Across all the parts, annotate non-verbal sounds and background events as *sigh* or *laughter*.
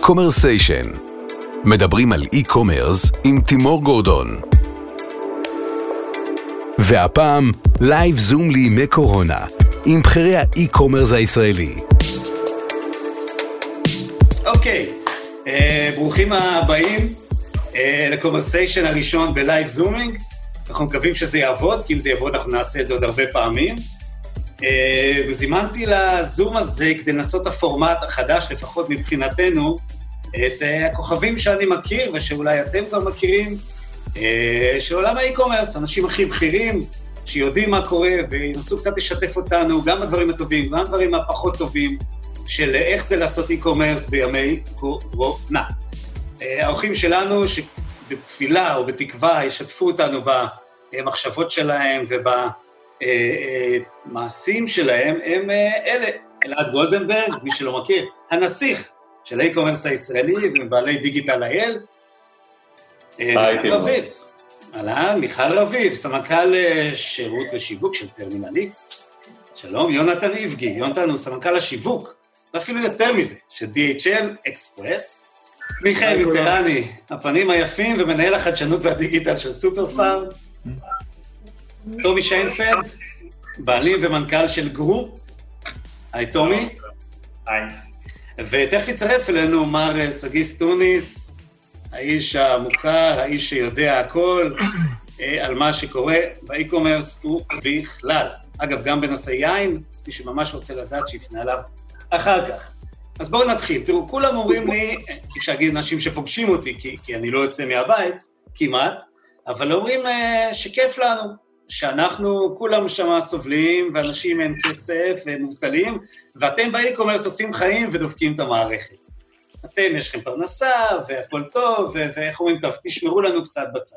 קומרסיישן מדברים על e-commerce עם תימור גורדון. והפעם, live זום לימי קורונה, עם בכירי ה e-commerce הישראלי. אוקיי, אה, ברוכים הבאים אה, לקומרסיישן הראשון ב live zooming. אנחנו מקווים שזה יעבוד, כי אם זה יעבוד אנחנו נעשה את זה עוד הרבה פעמים. אה, וזימנתי לזום הזה כדי לנסות את הפורמט החדש, לפחות מבחינתנו, את אה, הכוכבים שאני מכיר ושאולי אתם כבר מכירים, אה, של עולם האי-קומרס, אנשים הכי בכירים, שיודעים מה קורה וינסו קצת לשתף אותנו, גם בדברים הטובים, גם בדברים הפחות טובים, של איך זה לעשות אי-קומרס בימי קורונה. האורחים שלנו, שבתפילה או בתקווה ישתפו אותנו במחשבות שלהם וב... המעשים שלהם הם אה, אלה. אלעד גולדנברג, מי שלא מכיר, הנסיך של ה e-commerce הישראלי ובעלי דיגיטל אייל. אה, מיכל רביב. אהלן, מיכל רביב, סמנכ"ל אה, שירות ושיווק של טרמינל איקס. שלום, יונתן איבגי. יונתן הוא סמנכ"ל השיווק, ואפילו יותר מזה, של DHL אקספרס. מיכאל מיטרני, הפנים היפים ומנהל החדשנות והדיגיטל של סופר פארם. טומי שיינפלד, בעלים ומנכ"ל של גרופ. היי טומי. היי. ותכף יצטרף אלינו מר סגי סטוניס, האיש המוכר, האיש שיודע הכל אה, על מה שקורה ב e-commerce ובכלל. אגב, גם בנושא יין, מי שממש רוצה לדעת שיפנה אליו אחר כך. אז בואו נתחיל. תראו, כולם אומרים לי, אי אפשר להגיד אנשים שפוגשים אותי, כי, כי אני לא יוצא מהבית, כמעט, אבל אומרים שכיף לנו. שאנחנו כולם שם סובלים, ואנשים אין כסף, והם מובטלים, ואתם באי-קומרס עושים חיים ודופקים את המערכת. אתם, יש לכם פרנסה, והכל טוב, ואיך אומרים, טוב, תשמרו לנו קצת בצד.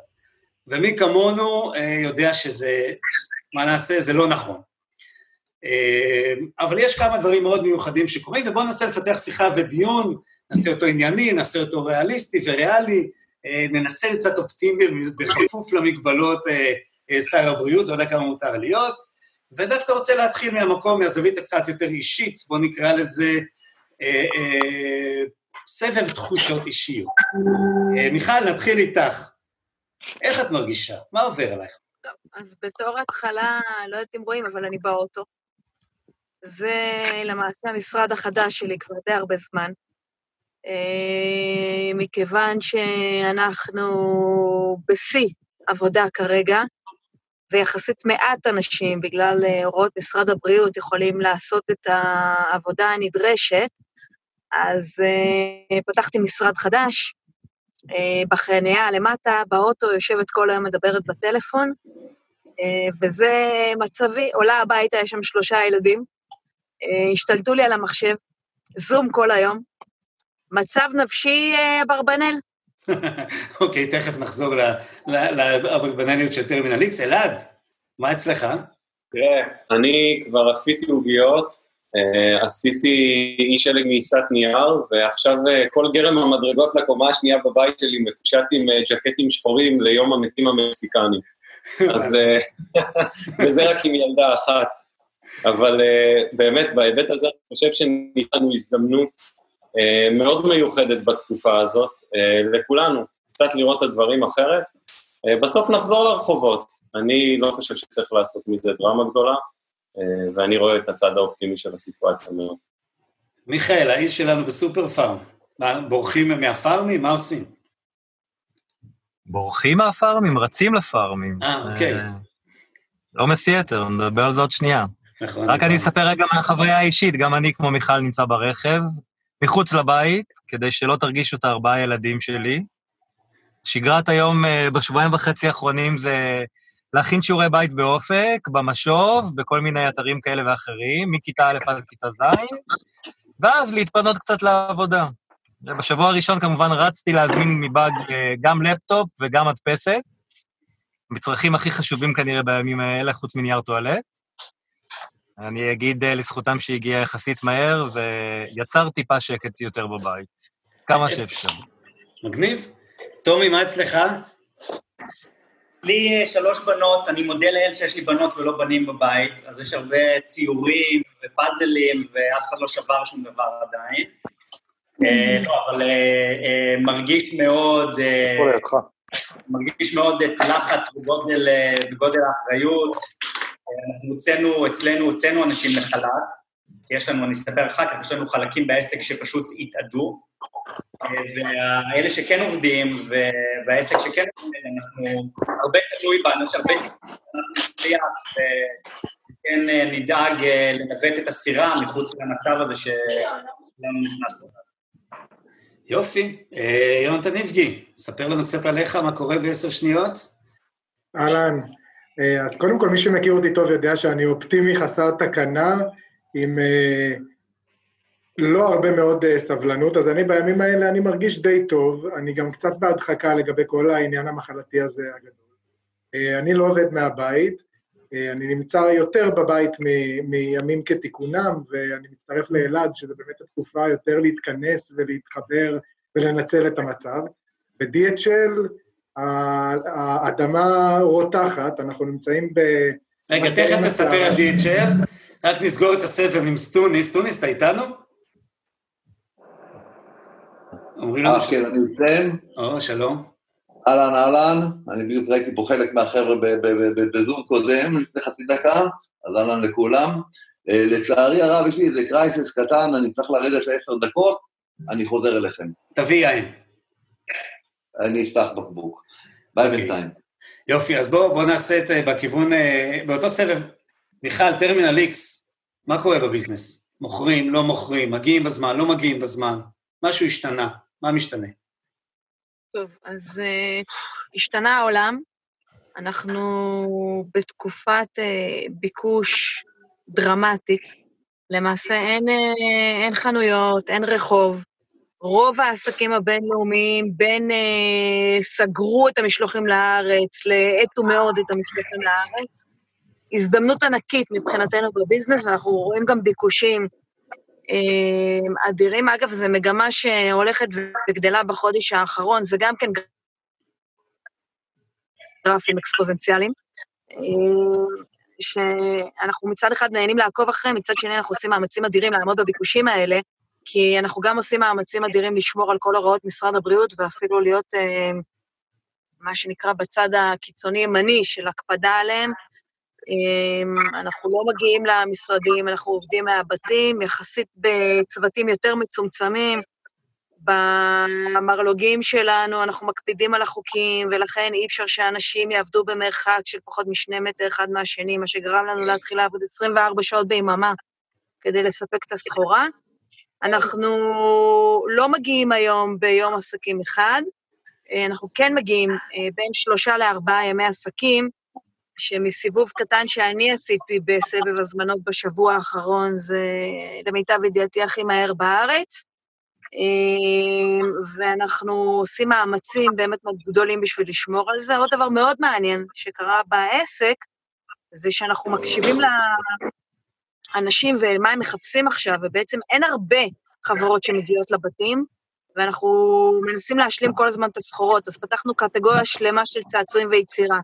ומי כמונו אה, יודע שזה, מה נעשה, זה לא נכון. אה, אבל יש כמה דברים מאוד מיוחדים שקורים, ובואו ננסה לפתח שיחה ודיון, נעשה אותו ענייני, נעשה אותו ריאליסטי וריאלי, אה, ננסה קצת אופטימי בכפוף למגבלות אה, שר הבריאות, לא יודע כמה מותר להיות, ודווקא רוצה להתחיל מהמקום, מהזווית הקצת יותר אישית, בואו נקרא לזה אה, אה, סבב תחושות אישיות. אה, מיכל, נתחיל איתך. איך את מרגישה? מה עובר עלייך? טוב, אז בתור התחלה, לא יודעת אם רואים, אבל אני באוטו. זה למעשה המשרד החדש שלי כבר די הרבה זמן. אה, מכיוון שאנחנו בשיא עבודה כרגע, ויחסית מעט אנשים, בגלל אה, הוראות משרד הבריאות, יכולים לעשות את העבודה הנדרשת, אז uh, פתחתי משרד חדש, uh, בחניה למטה, באוטו, יושבת כל היום מדברת בטלפון, uh, וזה מצבי, עולה הביתה, יש שם שלושה ילדים, uh, השתלטו לי על המחשב, זום כל היום, מצב נפשי אברבנל. Uh, אוקיי, תכף נחזור לאברבנליות של טרמינל איקס. אלעד, מה אצלך? תראה, אני כבר עפיתי עוגיות, אה, עשיתי אי שלג מעיסת נייר, ועכשיו אה, כל גרם המדרגות לקומה השנייה בבית שלי מקושט עם אה, ג'קטים שחורים ליום המתים המקסיקנים. אז *laughs* וזה רק עם ילדה אחת. אבל באמת, בהיבט הזה אני חושב שניתן לנו הזדמנות מאוד מיוחדת בתקופה הזאת, אה, לכולנו, קצת לראות את הדברים אחרת. אה, בסוף נחזור לרחובות. אני לא חושב שצריך לעשות מזה דרמה גדולה, ואני רואה את הצד האופטימי של הסיטואציה מאוד. מיכאל, האיש שלנו בסופר פארם, בורחים מהפארמים? מה עושים? בורחים מהפארמים, רצים לפארמים. אה, אוקיי. לא מסי יתר, נדבר על זה עוד שנייה. נכון. רק אני אספר רגע מהחוויה האישית, גם אני, כמו מיכל, נמצא ברכב, מחוץ לבית, כדי שלא תרגישו את הארבעה ילדים שלי. שגרת היום אה, בשבועיים וחצי האחרונים זה להכין שיעורי בית באופק, במשוב, בכל מיני אתרים כאלה ואחרים, מכיתה א' עד כיתה ז', ואז להתפנות קצת לעבודה. בשבוע הראשון כמובן רצתי להזמין מבאג אה, גם לפטופ וגם מדפסת, מצרכים הכי חשובים כנראה בימים האלה, חוץ מנייר טואלט. אני אגיד אה, לזכותם שהגיע יחסית מהר, ויצר טיפה שקט יותר בבית. כמה שאפשר. מגניב. טומי, מה אצלך? לי אה, שלוש בנות, אני מודה לאל שיש לי בנות ולא בנים בבית, אז יש הרבה ציורים ופאזלים, ואף אחד לא שבר שום דבר עדיין. לא, אבל מרגיש מאוד... מרגיש מאוד את לחץ וגודל האחריות. אנחנו הוצאנו, אצלנו הוצאנו אנשים לחל"ת, כי יש לנו, אני אספר אחר כך, יש לנו חלקים בעסק שפשוט התאדו, ואלה שכן עובדים, והעסק שכן עובדים, אנחנו, הרבה תלוי בנו, יש הרבה תקווה, אנחנו נצליח, וכן אה, נדאג אה, לנווט את הסירה מחוץ למצב הזה שלנו נכנס לזה. יופי. אה, יונתן איבגי, ספר לנו קצת עליך, מה קורה בעשר שניות. אהלן. אז קודם כל, מי שמכיר אותי טוב יודע שאני אופטימי חסר תקנה, עם לא הרבה מאוד uh, סבלנות, אז אני בימים האלה, אני מרגיש די טוב, אני גם קצת בהדחקה לגבי כל העניין המחלתי הזה הגדול. אני לא עובד מהבית, אני נמצא יותר בבית מ- מימים כתיקונם, ואני מצטרף לאלעד, שזה באמת התקופה יותר להתכנס ולהתחבר ולנצל את המצב. ב-DHL האדמה רותחת, אנחנו נמצאים ב... רגע, תכף תספר על DHL, רק נסגור את הסבב עם סטוניס. סטוניס, אתה איתנו? אומרים לנו אה, כן, אני אתן. או, שלום. אהלן, אהלן, אני בדיוק ראיתי פה חלק מהחבר'ה בזום קודם, לפני חצי דקה, אז אהלן לכולם. אה, לצערי הרב, יש לי איזה crisis קטן, אני צריך לרדת לעשר דקות, אני חוזר אליכם. תביא יין. אני אפתח בקבוק. ביי אוקיי. בינתיים. יופי, אז בואו בוא נעשה את זה בכיוון, אה, באותו סבב. מיכל, טרמינל איקס, מה קורה ב business? מוכרים, לא מוכרים, מגיעים בזמן, לא מגיעים בזמן, משהו השתנה. מה משתנה? טוב, אז uh, השתנה העולם. אנחנו בתקופת uh, ביקוש דרמטית. למעשה אין, uh, אין חנויות, אין רחוב. רוב העסקים הבינלאומיים בין uh, סגרו את המשלוחים לארץ, לאטו מאוד את המשלוחים לארץ. הזדמנות ענקית מבחינתנו בביזנס, ואנחנו רואים גם ביקושים אמ, אדירים. אגב, זו מגמה שהולכת וגדלה בחודש האחרון, זה גם כן גרפים אקספוזנציאליים, אמ, שאנחנו מצד אחד נהנים לעקוב אחריהם, מצד שני אנחנו עושים מאמצים אדירים לעמוד בביקושים האלה, כי אנחנו גם עושים מאמצים אדירים לשמור על כל הוראות משרד הבריאות, ואפילו להיות אמ, מה שנקרא בצד הקיצוני-ימני של הקפדה עליהם, אמ, אנחנו לא מגיעים למשרדים, אנחנו עובדים מהבתים, יחסית בצוותים יותר מצומצמים. במרלוגים שלנו אנחנו מקפידים על החוקים, ולכן אי אפשר שאנשים יעבדו במרחק של פחות משני מטר אחד מהשני, מה שגרם לנו להתחיל לעבוד 24 שעות ביממה כדי לספק את הסחורה. אנחנו לא מגיעים היום ביום עסקים אחד, אנחנו כן מגיעים אה, בין שלושה לארבעה ימי עסקים, שמסיבוב קטן שאני עשיתי בסבב הזמנות בשבוע האחרון, זה למיטב ידיעתי הכי מהר בארץ. אמ, ואנחנו עושים מאמצים באמת מאוד גדולים בשביל לשמור על זה. עוד דבר מאוד מעניין שקרה בעסק, זה שאנחנו מקשיבים לאנשים ומה הם מחפשים עכשיו, ובעצם אין הרבה חברות שמגיעות לבתים, ואנחנו מנסים להשלים כל הזמן את הסחורות. אז פתחנו קטגוריה שלמה של צעצועים ויצירה.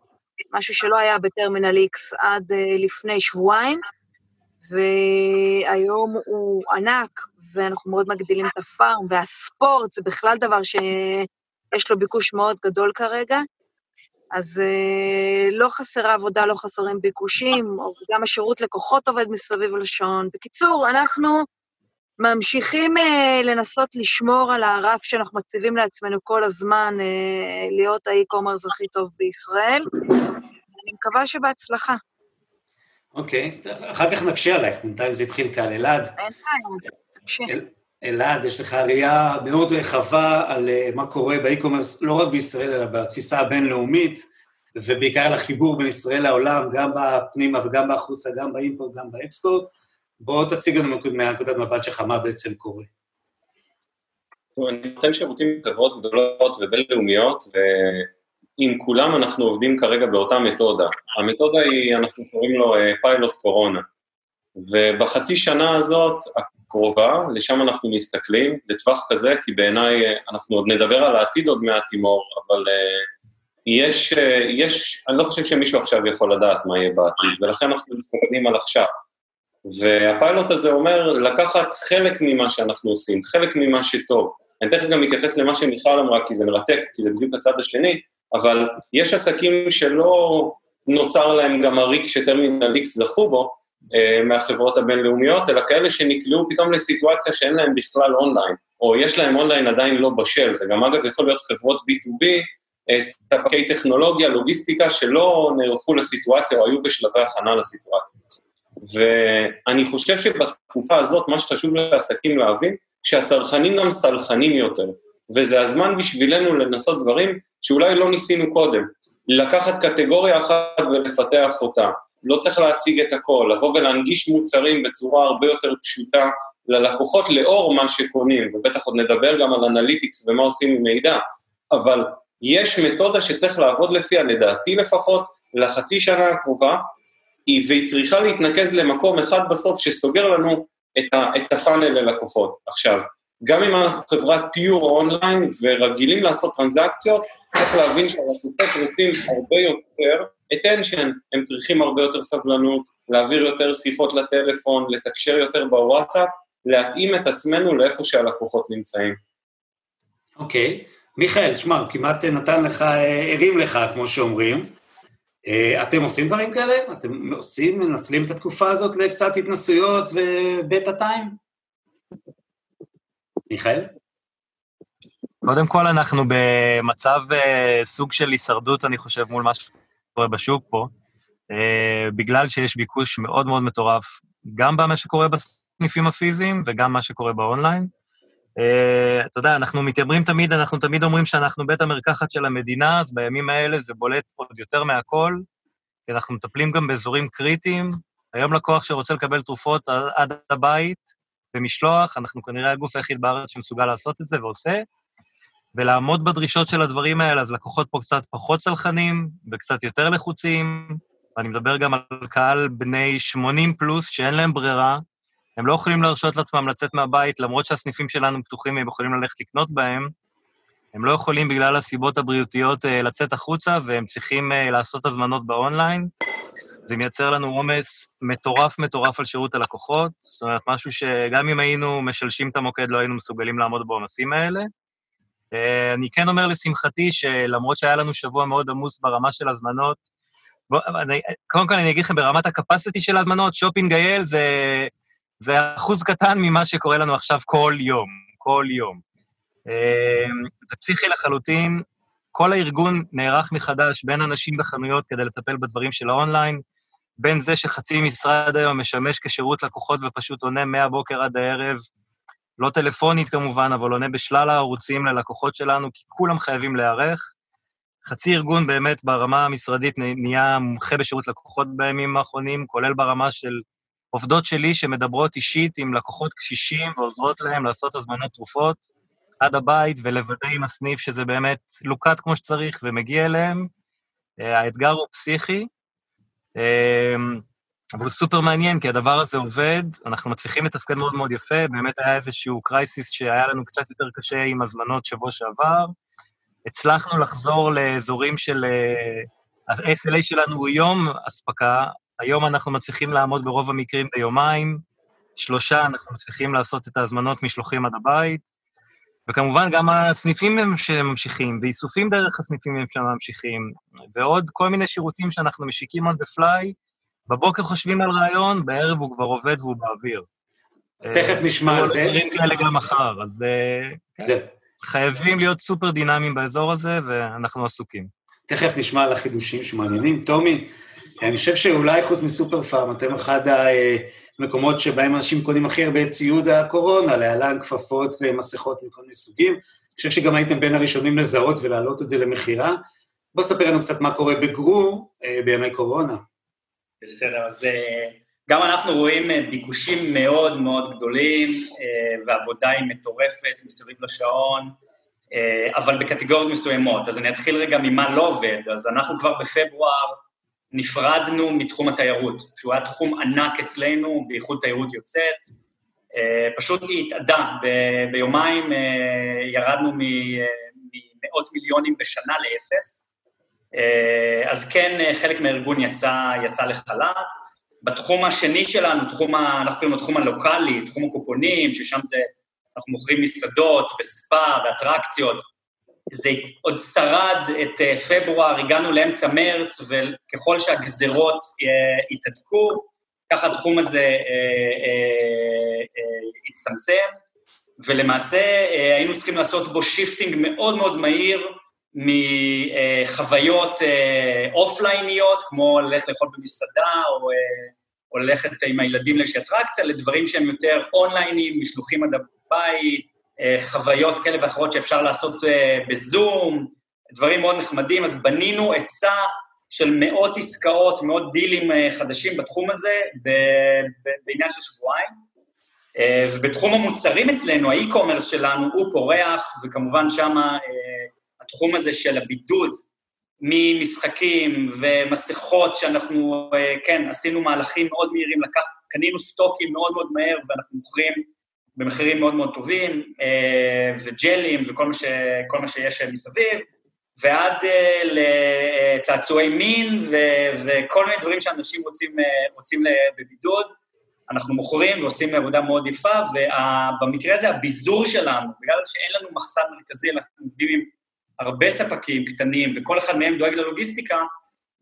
משהו שלא היה בטרמינל X עד uh, לפני שבועיים, והיום הוא ענק, ואנחנו מאוד מגדילים את הפארם, והספורט זה בכלל דבר שיש לו ביקוש מאוד גדול כרגע. אז uh, לא חסרה עבודה, לא חסרים ביקושים, גם השירות לקוחות עובד מסביב לשעון. בקיצור, אנחנו ממשיכים uh, לנסות לשמור על הרף שאנחנו מציבים לעצמנו כל הזמן, uh, להיות האי-קומרס הכי טוב בישראל. אני מקווה שבהצלחה. אוקיי, okay. אחר כך נקשה עלייך, בינתיים זה התחיל קל. אלעד. אין בעיה, תקשה. אלעד, יש לך ראייה מאוד רחבה על uh, מה קורה באי-קומרס, לא רק בישראל, אלא בתפיסה הבינלאומית, ובעיקר על החיבור בין ישראל לעולם, גם בפנימה וגם בחוצה, גם באימפורט, גם באקספורט. בוא תציג לנו מהנקודת מבט שלך מה בעצם קורה. אני נותן שירותים לחברות גדולות ובינלאומיות, ועם כולם אנחנו עובדים כרגע באותה מתודה. המתודה היא, אנחנו קוראים לו אה, פיילוט קורונה. ובחצי שנה הזאת, הקרובה, לשם אנחנו מסתכלים, לטווח כזה, כי בעיניי, אה, אנחנו עוד נדבר על העתיד עוד מעט, תימור, אבל uh, יש, uh, יש, אני לא חושב שמישהו עכשיו יכול לדעת מה יהיה בעתיד, ולכן אנחנו מסתכלים על עכשיו. והפיילוט הזה אומר לקחת חלק ממה שאנחנו עושים, חלק ממה שטוב. אני תכף גם מתייחס למה שמיכל אמרה, כי זה מרתק, כי זה בדיוק הצד השני, אבל יש עסקים שלא נוצר להם גם הריק שטרמינל איקס זכו בו, אה, מהחברות הבינלאומיות, אלא כאלה שנקלעו פתאום לסיטואציה שאין להם בכלל אונליין, או יש להם אונליין עדיין לא בשל, זה גם אגב יכול להיות חברות B2B, אה, ספקי טכנולוגיה, לוגיסטיקה, שלא נערכו לסיטואציה או היו בשלבי הכנה לסיטואציה. ואני חושב שבתקופה הזאת, מה שחשוב לעסקים להבין, שהצרכנים גם סלחנים יותר, וזה הזמן בשבילנו לנסות דברים שאולי לא ניסינו קודם. לקחת קטגוריה אחת ולפתח אותה. לא צריך להציג את הכל, לבוא ולהנגיש מוצרים בצורה הרבה יותר פשוטה ללקוחות לאור מה שקונים, ובטח עוד נדבר גם על אנליטיקס ומה עושים עם מידע, אבל יש מתודה שצריך לעבוד לפיה, לדעתי לפחות, לחצי שנה הקרובה, והיא צריכה להתנקז למקום אחד בסוף שסוגר לנו את, ה, את הפאנל ללקוחות. עכשיו, גם אם אנחנו חברת פיור אונליין ורגילים לעשות טרנזקציות, צריך להבין שהלקוחות רוצים הרבה יותר attention, הם צריכים הרבה יותר סבלנות, להעביר יותר שיחות לטלפון, לתקשר יותר בוואטסאפ, להתאים את עצמנו לאיפה שהלקוחות נמצאים. אוקיי. Okay. מיכאל, שמע, כמעט נתן לך, הרים לך, כמו שאומרים. אה, אתם עושים דברים כאלה? אתם עושים, מנצלים את התקופה הזאת לקצת התנסויות ובטה טיים? מיכאל? קודם כל, אנחנו במצב uh, סוג של הישרדות, אני חושב, מול מה שקורה בשוק פה, uh, בגלל שיש ביקוש מאוד מאוד מטורף, גם במה שקורה בסניפים הפיזיים וגם מה שקורה באונליין. Uh, אתה יודע, אנחנו מתיימרים תמיד, אנחנו תמיד אומרים שאנחנו בית המרקחת של המדינה, אז בימים האלה זה בולט עוד יותר מהכל, כי אנחנו מטפלים גם באזורים קריטיים. היום לקוח שרוצה לקבל תרופות עד הבית, במשלוח, אנחנו כנראה הגוף היחיד בארץ שמסוגל לעשות את זה ועושה, ולעמוד בדרישות של הדברים האלה, אז לקוחות פה קצת פחות צלחנים וקצת יותר לחוצים, ואני מדבר גם על קהל בני 80 פלוס שאין להם ברירה, הם לא יכולים להרשות לעצמם לצאת מהבית, למרות שהסניפים שלנו פתוחים והם יכולים ללכת לקנות בהם, הם לא יכולים בגלל הסיבות הבריאותיות אה, לצאת החוצה, והם צריכים אה, לעשות הזמנות באונליין. זה מייצר לנו עומס מטורף מטורף על שירות הלקוחות, זאת אומרת, משהו שגם אם היינו משלשים את המוקד, לא היינו מסוגלים לעמוד בעומסים האלה. אה, אני כן אומר לשמחתי, שלמרות שהיה לנו שבוע מאוד עמוס ברמה של הזמנות, בוא, אני, קודם כל אני אגיד לכם, ברמת הקפסיטי של ההזמנות, שופינג אייל זה, זה אחוז קטן ממה שקורה לנו עכשיו כל יום, כל יום. אה, זה פסיכי לחלוטין, כל הארגון נערך מחדש בין אנשים בחנויות כדי לטפל בדברים של האונליין, בין זה שחצי משרד היום משמש כשירות לקוחות ופשוט עונה מהבוקר עד הערב, לא טלפונית כמובן, אבל עונה בשלל הערוצים ללקוחות שלנו, כי כולם חייבים להיערך. חצי ארגון באמת ברמה המשרדית נהיה מומחה בשירות לקוחות בימים האחרונים, כולל ברמה של עובדות שלי שמדברות אישית עם לקוחות קשישים ועוזרות להם לעשות הזמנות תרופות עד הבית ולוודא עם הסניף שזה באמת לוקט כמו שצריך ומגיע אליהם. אה, האתגר הוא פסיכי, אמ, אבל הוא סופר מעניין, כי הדבר הזה עובד, אנחנו מצליחים לתפקד מאוד מאוד יפה, באמת היה איזשהו קרייסיס שהיה לנו קצת יותר קשה עם הזמנות שבוע שעבר. הצלחנו לחזור לאזורים של... אה, ה-SLA שלנו הוא יום אספקה, היום אנחנו מצליחים לעמוד ברוב המקרים ביומיים, שלושה אנחנו מצליחים לעשות את ההזמנות משלוחים עד הבית, וכמובן גם הסניפים הם שממשיכים, ואיסופים דרך הסניפים הם שממשיכים, ועוד כל מיני שירותים שאנחנו משיקים the fly, בבוקר חושבים על רעיון, בערב הוא כבר עובד והוא באוויר. תכף נשמע על זה. דברים כאלה גם מחר, אז אה, כן. חייבים להיות סופר דינמיים באזור הזה, ואנחנו עסוקים. תכף נשמע על החידושים שמעניינים. טומי, אני חושב שאולי חוץ מסופר פארם, אתם אחד המקומות שבהם אנשים קונים הכי הרבה ציוד הקורונה, להלן כפפות ומסכות מכל מיני סוגים. אני חושב שגם הייתם בין הראשונים לזהות ולהעלות את זה למכירה. בוא ספר לנו קצת מה קורה בגרו אה, בימי קורונה. בסדר, אז אה, גם אנחנו רואים אה, ביקושים מאוד מאוד גדולים, ועבודה היא מטורפת מסביב לשעון, אבל בקטגוריות מסוימות. אז אני אתחיל רגע ממה לא עובד. אז אנחנו כבר בפברואר נפרדנו מתחום התיירות, שהוא היה תחום ענק אצלנו, בייחוד תיירות יוצאת. אה, פשוט היא התאדה, ב- ביומיים אה, ירדנו ממאות מיליונים בשנה לאפס. אה, אז כן, חלק מהארגון יצא, יצא לחל"ת. בתחום השני שלנו, תחום ה... אנחנו קוראים לתחום הלוקאלי, תחום הקופונים, ששם זה, אנחנו מוכרים מסעדות וספא ואטרקציות. זה עוד שרד את אה, פברואר, הגענו לאמצע מרץ, וככל שהגזרות יתהדקו, ככה התחום הזה הצטמצם, ולמעשה היינו צריכים לעשות בו shifting מאוד מאוד מהיר, מחוויות אופלייניות, כמו ללכת לאכול במסעדה, או, או ללכת עם הילדים לאיזושהי אטרקציה, לדברים שהם יותר אונליינים, משלוחים עד הבית, חוויות כאלה ואחרות שאפשר לעשות בזום, דברים מאוד נחמדים, אז בנינו עצה של מאות עסקאות, מאות דילים חדשים בתחום הזה בעניין של שבועיים. ובתחום המוצרים אצלנו, האי-קומרס שלנו הוא פורח, וכמובן שם התחום הזה של הבידוד ממשחקים ומסכות שאנחנו, כן, עשינו מהלכים מאוד מהירים, לקח, קנינו סטוקים מאוד מאוד מהר ואנחנו מוכרים במחירים מאוד מאוד טובים, וג'לים וכל מה, ש, מה שיש מסביב, ועד לצעצועי מין ו, וכל מיני דברים שאנשים רוצים, רוצים בבידוד. אנחנו מוכרים ועושים עבודה מאוד יפה, ובמקרה הזה הביזור שלנו, בגלל שאין לנו מחסן מרכזי, אנחנו עובדים עם הרבה ספקים קטנים, וכל אחד מהם דואג ללוגיסטיקה,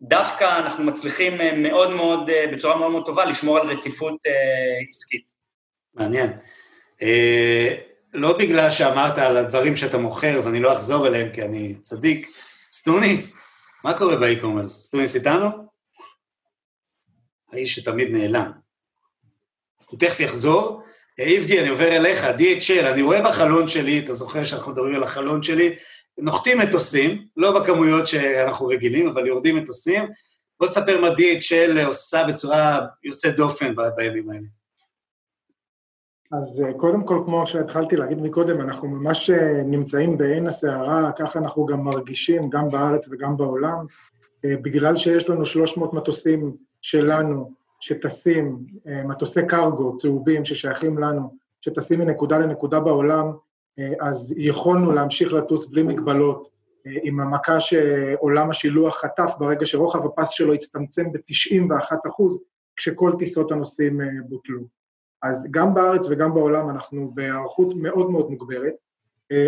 דווקא אנחנו מצליחים מאוד מאוד, בצורה מאוד מאוד טובה, לשמור על רציפות עסקית. מעניין. אה, לא בגלל שאמרת על הדברים שאתה מוכר, ואני לא אחזור אליהם כי אני צדיק, סטוניס, מה קורה ב e-commerce? סטוניס איתנו? האיש שתמיד נעלם. הוא תכף יחזור. איבגי, אני עובר אליך, DHL, אני רואה בחלון שלי, אתה זוכר שאנחנו מדברים על החלון שלי, נוחתים מטוסים, לא בכמויות שאנחנו רגילים, אבל יורדים מטוסים. בוא תספר מה DHL עושה בצורה יוצאת דופן בימים האלה. אז קודם כל, כמו שהתחלתי להגיד מקודם, אנחנו ממש נמצאים בעין הסערה, ככה אנחנו גם מרגישים, גם בארץ וגם בעולם. בגלל שיש לנו 300 מטוסים שלנו, שטסים, מטוסי קרגו צהובים ששייכים לנו, שטסים מנקודה לנקודה בעולם, אז יכולנו להמשיך לטוס בלי מגבלות, עם המכה שעולם השילוח חטף ברגע שרוחב הפס שלו הצטמצם ב-91 אחוז, כשכל טיסות הנוסעים בוטלו. אז גם בארץ וגם בעולם אנחנו בהיערכות מאוד מאוד מוגברת.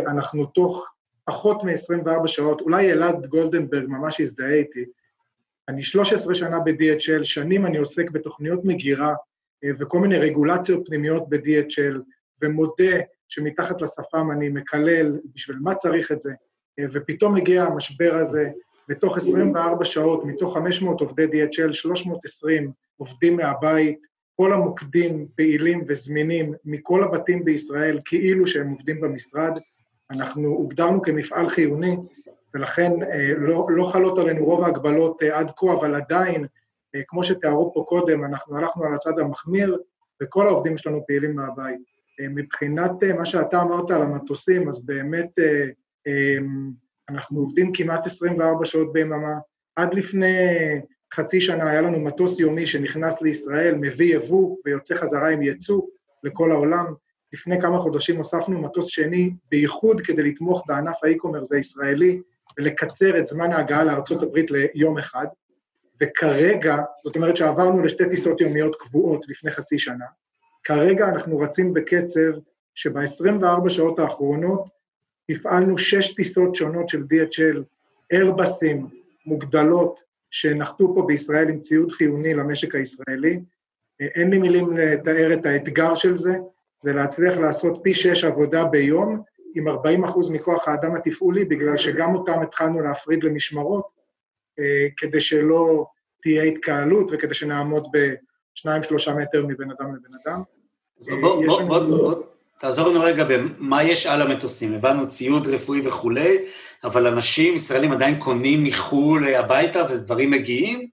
אנחנו תוך פחות מ-24 שעות, אולי אלעד גולדנברג ממש הזדהה איתי, אני 13 שנה ב-DHL, שנים אני עוסק בתוכניות מגירה וכל מיני רגולציות פנימיות ב-DHL, ומודה שמתחת לשפם אני מקלל בשביל מה צריך את זה, ופתאום הגיע המשבר הזה, ותוך 24 שעות, מתוך 500 עובדי DHL, 320 עובדים מהבית, כל המוקדים פעילים וזמינים מכל הבתים בישראל, כאילו שהם עובדים במשרד. אנחנו הוגדרנו כמפעל חיוני, ולכן לא, לא חלות עלינו רוב ההגבלות עד כה, אבל עדיין, כמו שתיארו פה קודם, אנחנו הלכנו על הצד המחמיר, וכל העובדים שלנו פעילים מהבית. מבחינת מה שאתה אמרת על המטוסים, אז באמת אנחנו עובדים כמעט 24 שעות ביממה. עד לפני חצי שנה היה לנו מטוס יומי שנכנס לישראל, מביא יבוא ויוצא חזרה עם יצוא לכל העולם. לפני כמה חודשים הוספנו מטוס שני, בייחוד כדי לתמוך בענף האי-קומרס הישראלי ולקצר את זמן ההגעה לארה"ב ליום אחד. וכרגע, זאת אומרת שעברנו לשתי טיסות יומיות קבועות לפני חצי שנה, כרגע אנחנו רצים בקצב שב-24 שעות האחרונות הפעלנו שש טיסות שונות של DHL, איירבסים מוגדלות, שנחתו פה בישראל עם ציוד חיוני למשק הישראלי. אין לי מילים לתאר את האתגר של זה, זה להצליח לעשות פי שש עבודה ביום, עם 40 אחוז מכוח האדם התפעולי, בגלל שגם אותם התחלנו להפריד למשמרות, כדי שלא תהיה התקהלות וכדי שנעמוד בשניים, שלושה מטר מבן אדם לבן אדם. בוא, בוא, בוא, בוא, תעזור לנו רגע במה יש על המטוסים. הבנו ציוד רפואי וכולי, אבל אנשים ישראלים עדיין קונים מחו"ל הביתה ודברים מגיעים?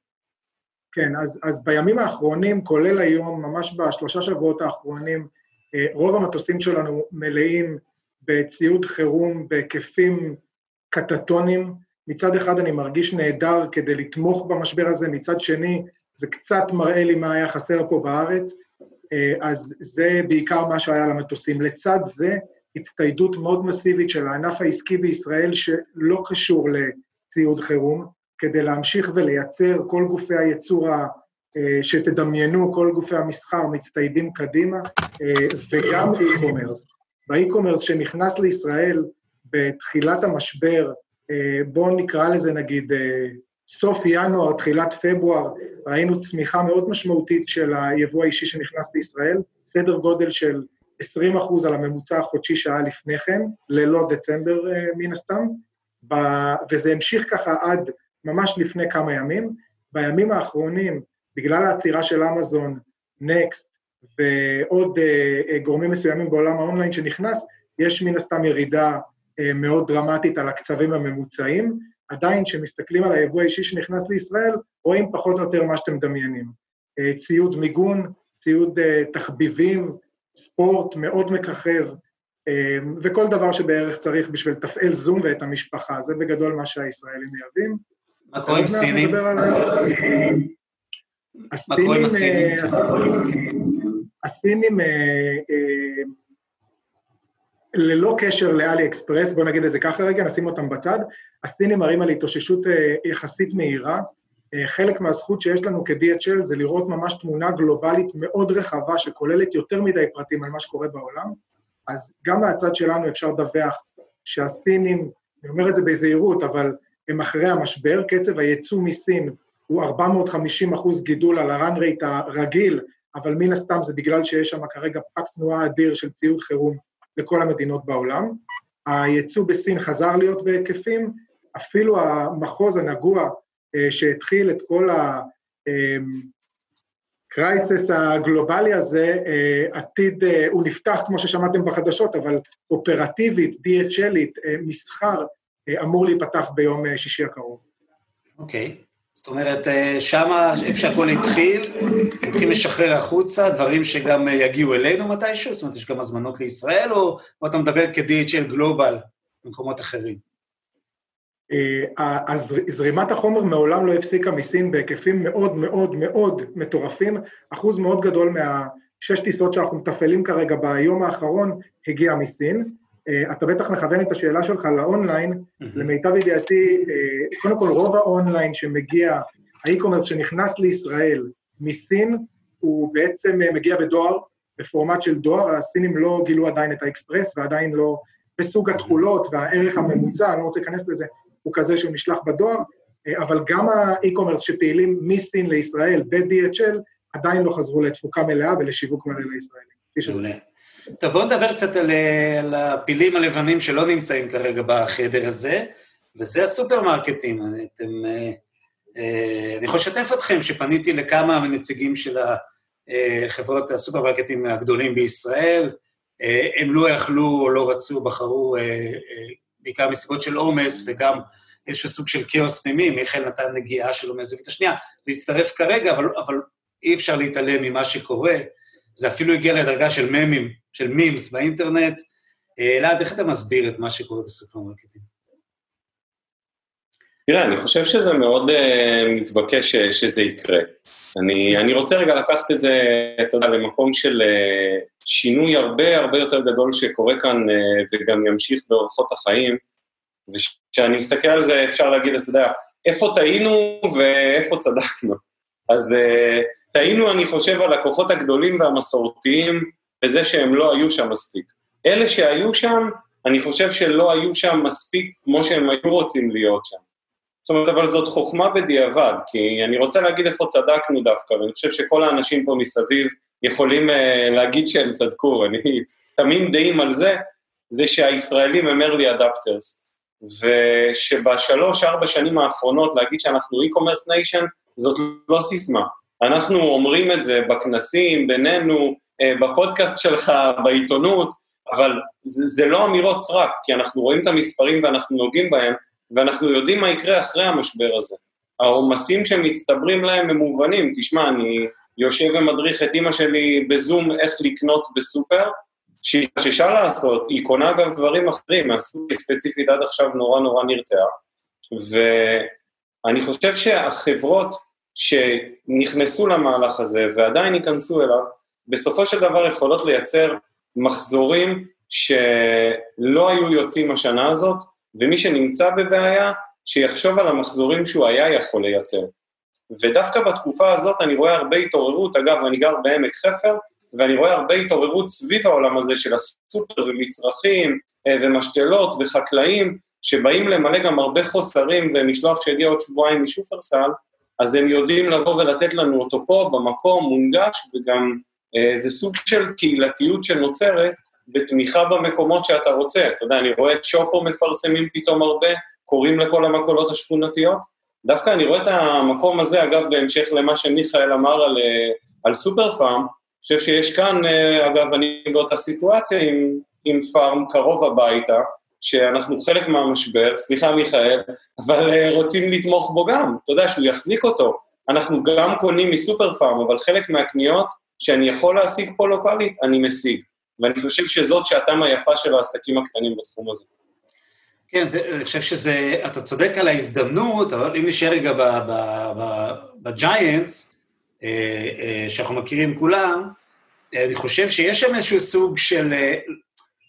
כן, אז, אז בימים האחרונים, כולל היום, ממש בשלושה שבועות האחרונים, רוב המטוסים שלנו מלאים בציוד חירום בהיקפים קטטונים. מצד אחד אני מרגיש נהדר כדי לתמוך במשבר הזה, מצד שני זה קצת מראה לי מה היה חסר פה בארץ, אז זה בעיקר מה שהיה למטוסים. לצד זה, הצטיידות מאוד מסיבית של הענף העסקי בישראל שלא קשור לציוד חירום, כדי להמשיך ולייצר כל גופי הייצור שתדמיינו כל גופי המסחר מצטיידים קדימה, וגם e-commerce. באי-קומרס שנכנס לישראל בתחילת המשבר, בואו נקרא לזה נגיד סוף ינואר, תחילת פברואר, ראינו צמיחה מאוד משמעותית של היבוא האישי שנכנס לישראל, סדר גודל של 20 אחוז על הממוצע החודשי שהיה לפני כן, ללא דצמבר אה, מן הסתם, וזה המשיך ככה עד ממש לפני כמה ימים. בימים האחרונים, בגלל העצירה של אמזון, נקסט ועוד אה, אה, גורמים מסוימים בעולם האונליין שנכנס, יש מן הסתם ירידה מאוד דרמטית על הקצבים הממוצעים, עדיין כשמסתכלים על היבוא האישי שנכנס לישראל, רואים פחות או יותר מה שאתם מדמיינים. ציוד מיגון, ציוד תחביבים, ספורט מאוד מככב, אמ, וכל דבר שבערך צריך בשביל לתפעל זום ואת המשפחה, זה בגדול מה שהישראלים מייבאים. מה קורה עם סינים? מה קורה עם הסינים? הסינים, אה, אה, ללא קשר לאלי אקספרס, בואו נגיד את זה ככה רגע, נשים אותם בצד, הסינים מראים על התאוששות אה, יחסית מהירה, אה, חלק מהזכות שיש לנו כ-DHL זה לראות ממש תמונה גלובלית מאוד רחבה שכוללת יותר מדי פרטים על מה שקורה בעולם, אז גם מהצד שלנו אפשר לדווח שהסינים, אני אומר את זה בזהירות, אבל הם אחרי המשבר, קצב הייצוא מסין הוא 450 אחוז גידול על הרן רייט הרגיל, אבל מן הסתם זה בגלל שיש שם כרגע פקק תנועה אדיר של ציוד חירום לכל המדינות בעולם. הייצוא בסין חזר להיות בהיקפים, אפילו המחוז הנגוע אה, שהתחיל את כל הקרייסס הגלובלי הזה, אה, עתיד, אה, הוא נפתח כמו ששמעתם בחדשות, אבל אופרטיבית, DHLית, מסחר, אמור להיפתח ביום שישי הקרוב. אוקיי. Okay. זאת אומרת, שמה, איפה שהכל התחיל, התחיל לשחרר החוצה, דברים שגם יגיעו אלינו מתישהו? זאת אומרת, יש גם הזמנות לישראל, או, או אתה מדבר כ-DHL גלובל במקומות אחרים? אז אה, זרימת החומר מעולם לא הפסיקה מסין בהיקפים מאוד מאוד מאוד מטורפים, אחוז מאוד גדול מהשש טיסות שאנחנו מתפעלים כרגע ביום האחרון הגיע מסין. אה, אתה בטח מכוון את השאלה שלך לאונליין. למיטב ידיעתי, אה, קודם כל רוב האונליין שמגיע, ה e-commerce שנכנס לישראל מסין, הוא בעצם מגיע בדואר, בפורמט של דואר, הסינים לא גילו עדיין את האקספרס ועדיין לא בסוג התכולות והערך הממוצע, אני לא רוצה להיכנס לזה, הוא כזה שהוא נשלח בדואר, אה, אבל גם ה e-commerce שפעילים מסין לישראל ב-DHL עדיין לא חזרו לתפוקה מלאה ולשיווק מלא לישראלים. מעולה. טוב, בואו נדבר קצת על, אה, על הפילים הלבנים שלא נמצאים כרגע בחדר הזה, וזה הסופרמרקטים. אתם, אה, אני יכול לשתף אתכם שפניתי לכמה מנציגים של חברות הסופרמרקטים הגדולים בישראל, הם לא יכלו או לא רצו, בחרו בעיקר מסיבות של עומס וגם איזשהו סוג של כאוס פנימי, מיכאל נתן נגיעה שלו מהזווית השנייה, להצטרף כרגע, אבל, אבל אי אפשר להתעלם ממה שקורה. זה אפילו הגיע לדרגה של ממים, של מימס באינטרנט. אה, אלעד, איך אתה מסביר את מה שקורה בסופרמרקטים? תראה, אני חושב שזה מאוד uh, מתבקש שזה יקרה. אני, אני רוצה רגע לקחת את זה, אתה יודע, למקום של uh, שינוי הרבה הרבה יותר גדול שקורה כאן uh, וגם ימשיך באורחות החיים, וכשאני מסתכל על זה אפשר להגיד, אתה יודע, איפה טעינו ואיפה צדקנו. אז uh, טעינו, אני חושב, על הכוחות הגדולים והמסורתיים בזה שהם לא היו שם מספיק. אלה שהיו שם, אני חושב שלא היו שם מספיק כמו שהם היו רוצים להיות שם. זאת אומרת, אבל זאת חוכמה בדיעבד, כי אני רוצה להגיד איפה צדקנו דווקא, ואני חושב שכל האנשים פה מסביב יכולים uh, להגיד שהם צדקו, אני תמים דעים על זה, זה שהישראלים הם early adapters, ושבשלוש-ארבע שנים האחרונות להגיד שאנחנו e-commerce nation, זאת לא סיסמה. אנחנו אומרים את זה בכנסים, בינינו, בפודקאסט שלך, בעיתונות, אבל זה, זה לא אמירות סרק, כי אנחנו רואים את המספרים ואנחנו נוגעים בהם, ואנחנו יודעים מה יקרה אחרי המשבר הזה. העומסים שמצטברים להם הם מובנים. תשמע, אני יושב ומדריך את אימא שלי בזום איך לקנות בסופר, שהיא חששה לעשות, היא קונה גם דברים אחרים, מהסופר ספציפית עד עכשיו נורא נורא נרתעה. ואני חושב שהחברות שנכנסו למהלך הזה ועדיין ייכנסו אליו, בסופו של דבר יכולות לייצר מחזורים שלא היו יוצאים השנה הזאת, ומי שנמצא בבעיה, שיחשוב על המחזורים שהוא היה יכול לייצר. ודווקא בתקופה הזאת אני רואה הרבה התעוררות, אגב, אני גר בעמק חפר, ואני רואה הרבה התעוררות סביב העולם הזה של הסופר ומצרכים אה, ומשתלות וחקלאים, שבאים למלא גם הרבה חוסרים ומשלוח שיגיע עוד שבועיים משופרסל, אז הם יודעים לבוא ולתת לנו אותו פה, במקום, מונגש, וגם זה סוג של קהילתיות שנוצרת בתמיכה במקומות שאתה רוצה. אתה יודע, אני רואה את שופו מפרסמים פתאום הרבה, קוראים לכל המקולות השכונתיות. דווקא אני רואה את המקום הזה, אגב, בהמשך למה שמיכאל אמר על, אה, על סופר פארם, אני חושב שיש כאן, אה, אגב, אני באותה סיטואציה עם, עם פארם קרוב הביתה, שאנחנו חלק מהמשבר, סליחה מיכאל, אבל אה, רוצים לתמוך בו גם, אתה יודע, שהוא יחזיק אותו. אנחנו גם קונים מסופר פארם, אבל חלק מהקניות שאני יכול להשיג פה לוקאלית, אני משיג. ואני חושב שזאת שעתם היפה של העסקים הקטנים בתחום הזה. כן, זה, אני חושב שזה, אתה צודק על ההזדמנות, אבל אם נשאר רגע בג'יינטס, אה, אה, שאנחנו מכירים כולם, אני חושב שיש שם איזשהו סוג של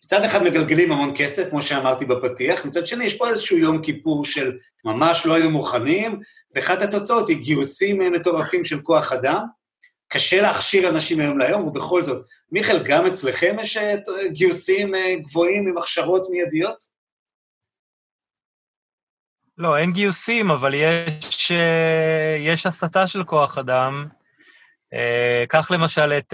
מצד אחד מגלגלים המון כסף, כמו שאמרתי בפתיח, מצד שני יש פה איזשהו יום כיפור של ממש לא היינו מוכנים, ואחת התוצאות היא גיוסים מטורפים של כוח אדם. קשה להכשיר אנשים היום להיום, ובכל זאת, מיכאל, גם אצלכם יש אה, גיוסים אה, גבוהים עם הכשרות מיידיות? לא, אין גיוסים, אבל יש, אה, יש הסטה של כוח אדם. קח למשל את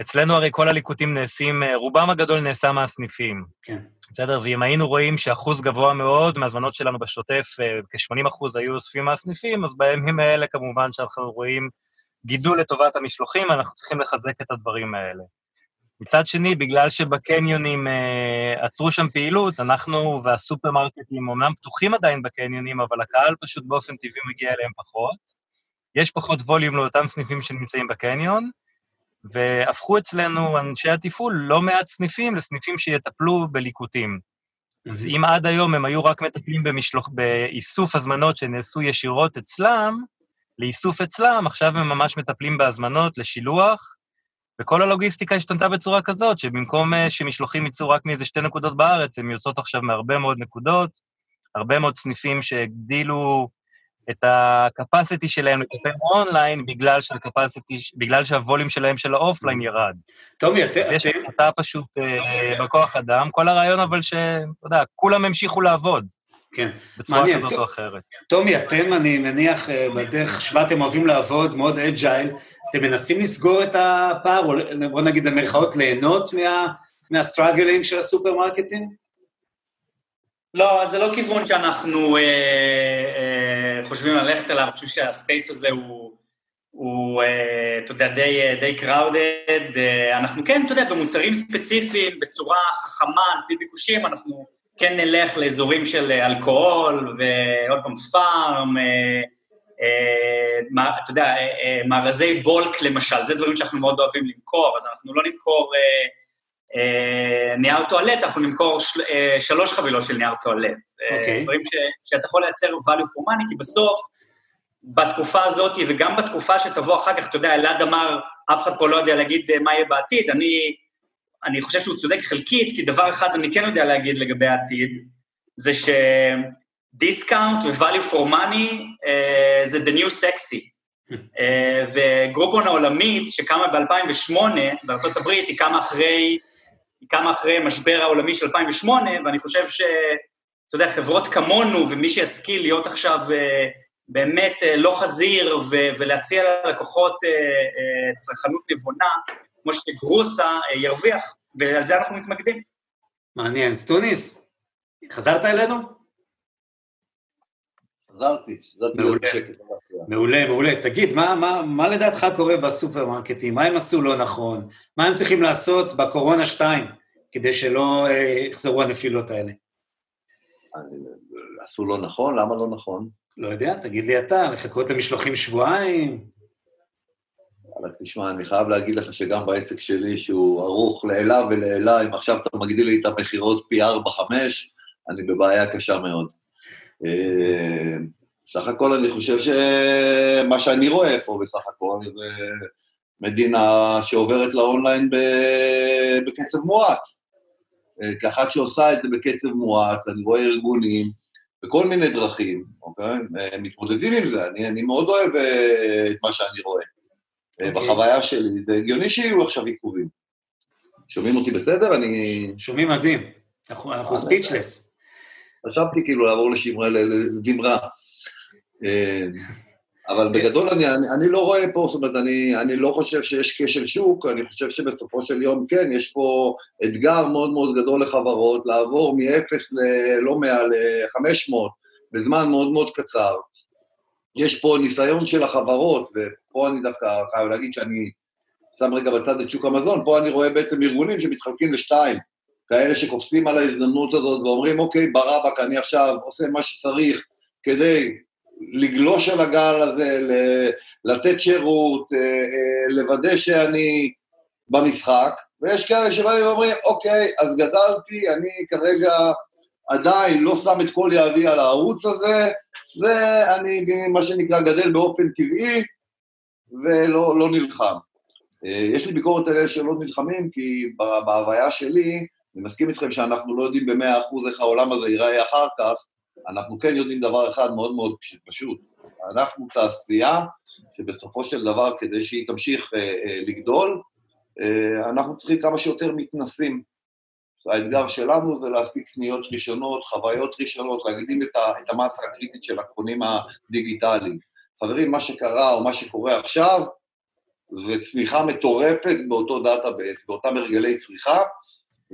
אצלנו הרי כל הליקוטים נעשים, אה, רובם הגדול נעשה מהסניפים. כן. בסדר? ואם היינו רואים שאחוז גבוה מאוד מהזמנות שלנו בשוטף, אה, כ-80 אחוז היו אוספים מהסניפים, אז בימים האלה כמובן שאנחנו רואים גידול לטובת המשלוחים, אנחנו צריכים לחזק את הדברים האלה. מצד שני, בגלל שבקניונים אה, עצרו שם פעילות, אנחנו והסופרמרקטים אומנם פתוחים עדיין בקניונים, אבל הקהל פשוט באופן טבעי מגיע אליהם פחות. יש פחות ווליום לאותם סניפים שנמצאים בקניון, והפכו אצלנו אנשי התפעול לא מעט סניפים לסניפים שיטפלו בליקוטים. אז אם עד היום הם היו רק מטפלים במשלוח, באיסוף הזמנות שנעשו ישירות אצלם, לאיסוף אצלם, עכשיו הם ממש מטפלים בהזמנות לשילוח, וכל הלוגיסטיקה השתנתה בצורה כזאת, שבמקום אה, שמשלוחים יצאו רק מאיזה שתי נקודות בארץ, הם יוצאות עכשיו מהרבה מאוד נקודות, הרבה מאוד סניפים שהגדילו את ה-capacity שלהם לטפל אונליין בגלל, בגלל שה volume שלהם של האופליין ירד. טומי, אתם... יש החלטה פשוט אה, בכוח אדם, כל הרעיון אבל שאתה יודע, כולם המשיכו לעבוד. כן. בצורה מעניין, כזאת או אחרת. טומי, אתם, אני מניח, אה, בדרך שבה אתם אוהבים לעבוד, מאוד agile, אתם מנסים לסגור את הפער, או בוא נגיד במרכאות ליהנות מה, מה struggles של הסופרמרקטים? לא, זה לא כיוון שאנחנו אה, אה, חושבים ללכת אליו, אני חושב שה space הזה הוא, הוא אה, אתה יודע, די, די crowded. אה, אנחנו כן, אתה יודע, במוצרים ספציפיים, בצורה חכמה, על פי ביקושים, אנחנו כן נלך לאזורים של אלכוהול, ועוד פעם פארם, אה, אה, אתה יודע, אה, אה, מארזי בולק למשל, זה דברים שאנחנו מאוד אוהבים למכור, אז אנחנו לא נמכור... אה, נייר טואלט, אנחנו נמכור של, אה, שלוש חבילות של נייר טואלט. אה, אוקיי. Okay. דברים ש, שאתה יכול לייצר value for money, כי בסוף, בתקופה הזאת, וגם בתקופה שתבוא אחר כך, אתה יודע, אלעד אמר, אף אחד פה לא יודע להגיד מה יהיה בעתיד, אני, אני חושב שהוא צודק חלקית, כי דבר אחד אני כן יודע להגיד לגבי העתיד, זה שדיסקאונט ו-value for money uh, זה the new sexy. uh, *laughs* וגרופון העולמית, שקמה ב-2008 בארה"ב, היא קמה אחרי היא קמה אחרי המשבר העולמי של 2008, ואני חושב ש... אתה יודע, חברות כמונו, ומי שישכיל להיות עכשיו אה, באמת אה, לא חזיר ו- ולהציע ללקוחות אה, צרכנות נבונה, כמו שגרוסה ירוויח, ועל זה אנחנו מתמקדים. מעניין. סטוניס, חזרת אלינו? חזרתי, חזרתי להיות בשקט. מעולה, מעולה. תגיד, מה, מה, מה לדעתך קורה בסופרמרקטים? מה הם עשו לא נכון? מה הם צריכים לעשות בקורונה 2 כדי שלא אה, יחזרו הנפילות האלה? עשו לא נכון? למה לא נכון? לא יודע, תגיד לי אתה, לחכות למשלוחים שבועיים? אבל תשמע, אני חייב להגיד לך שגם בעסק שלי, שהוא ערוך לעילה ולעילה, אם עכשיו אתה מגדיל לי את המכירות פי 4-5, אני בבעיה קשה מאוד. אה, סך הכל אני חושב שמה שאני רואה פה בסך הכל זה מדינה שעוברת לאונליין בקצב מואץ. כאחת שעושה את זה בקצב מואץ, אני רואה ארגונים בכל מיני דרכים, אוקיי? מתמודדים עם זה, אני, אני מאוד אוהב את מה שאני רואה. Okay. אוקיי. בחוויה שלי, זה הגיוני שיהיו עכשיו עיכובים. שומעים אותי בסדר? אני... שומעים מדהים, אנחנו ספיצ'לס. חשבתי כאילו לעבור לזמרה. אבל בגדול אני, אני, אני לא רואה פה, זאת אומרת, אני, אני לא חושב שיש כשל שוק, אני חושב שבסופו של יום, כן, יש פה אתגר מאוד מאוד גדול לחברות, לעבור מ-0 ללא מעל ל-500 בזמן מאוד מאוד קצר. יש פה ניסיון של החברות, ופה אני דווקא חייב להגיד שאני שם רגע בצד את שוק המזון, פה אני רואה בעצם ארגונים שמתחלקים לשתיים, כאלה שקופצים על ההזדמנות הזאת ואומרים, אוקיי, ברבק, אני עכשיו עושה מה שצריך כדי לגלוש על הגל הזה, לתת שירות, אה, אה, לוודא שאני במשחק, ויש כאלה שבאים ואומרים, אוקיי, אז גדלתי, אני כרגע עדיין לא שם את כל יהבי על הערוץ הזה, ואני, מה שנקרא, גדל באופן טבעי, ולא לא נלחם. אה, יש לי ביקורת על אלה שלא נלחמים, כי בהוויה שלי, אני מסכים איתכם שאנחנו לא יודעים במאה אחוז איך העולם הזה ייראה אחר כך, אנחנו כן יודעים דבר אחד מאוד מאוד פשוט, אנחנו תעשייה שבסופו של דבר, כדי שהיא תמשיך אה, אה, לגדול, אה, אנחנו צריכים כמה שיותר מתנסים. האתגר שלנו זה להשיג קניות ראשונות, חוויות ראשונות, להקדים את, את המסה הקריטית של הקונים הדיגיטליים. חברים, מה שקרה או מה שקורה עכשיו, זה צמיחה מטורפת באותו database, באותם הרגלי צריכה,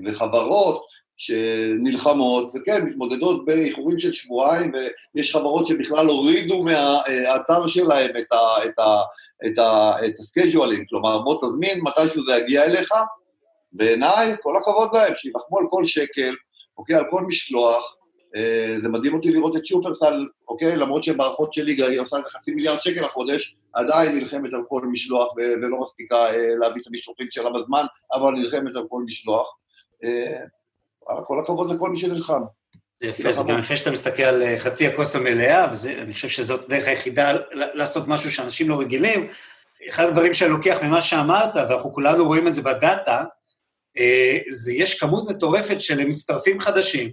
וחברות שנלחמות, וכן, מתמודדות באיחורים של שבועיים, ויש חברות שבכלל הורידו מהאתר שלהם את, ה, את, ה, את, ה, את ה scheduling, כלומר, בוא תזמין מתישהו זה יגיע אליך, בעיניי, כל הכבוד להם, שיילחמו על כל שקל, אוקיי, על כל משלוח, אה, זה מדהים אותי לראות את שופרסל, אוקיי, למרות שבערכות של ליגה היא עושה חצי מיליארד שקל לחודש, עדיין נלחמת על כל משלוח ולא מספיקה אה, להביא את המשלוחים שלה בזמן, אבל נלחמת על כל משלוח. אה, כל הכבוד לכל מי שנלחם. זה יפה, זה גם יפה שאתה מסתכל על אה, חצי הכוס המלאה, ואני חושב שזאת הדרך היחידה לעשות משהו שאנשים לא רגילים. אחד הדברים שאני לוקח ממה שאמרת, ואנחנו כולנו רואים את זה בדאטה, אה, זה יש כמות מטורפת של מצטרפים חדשים,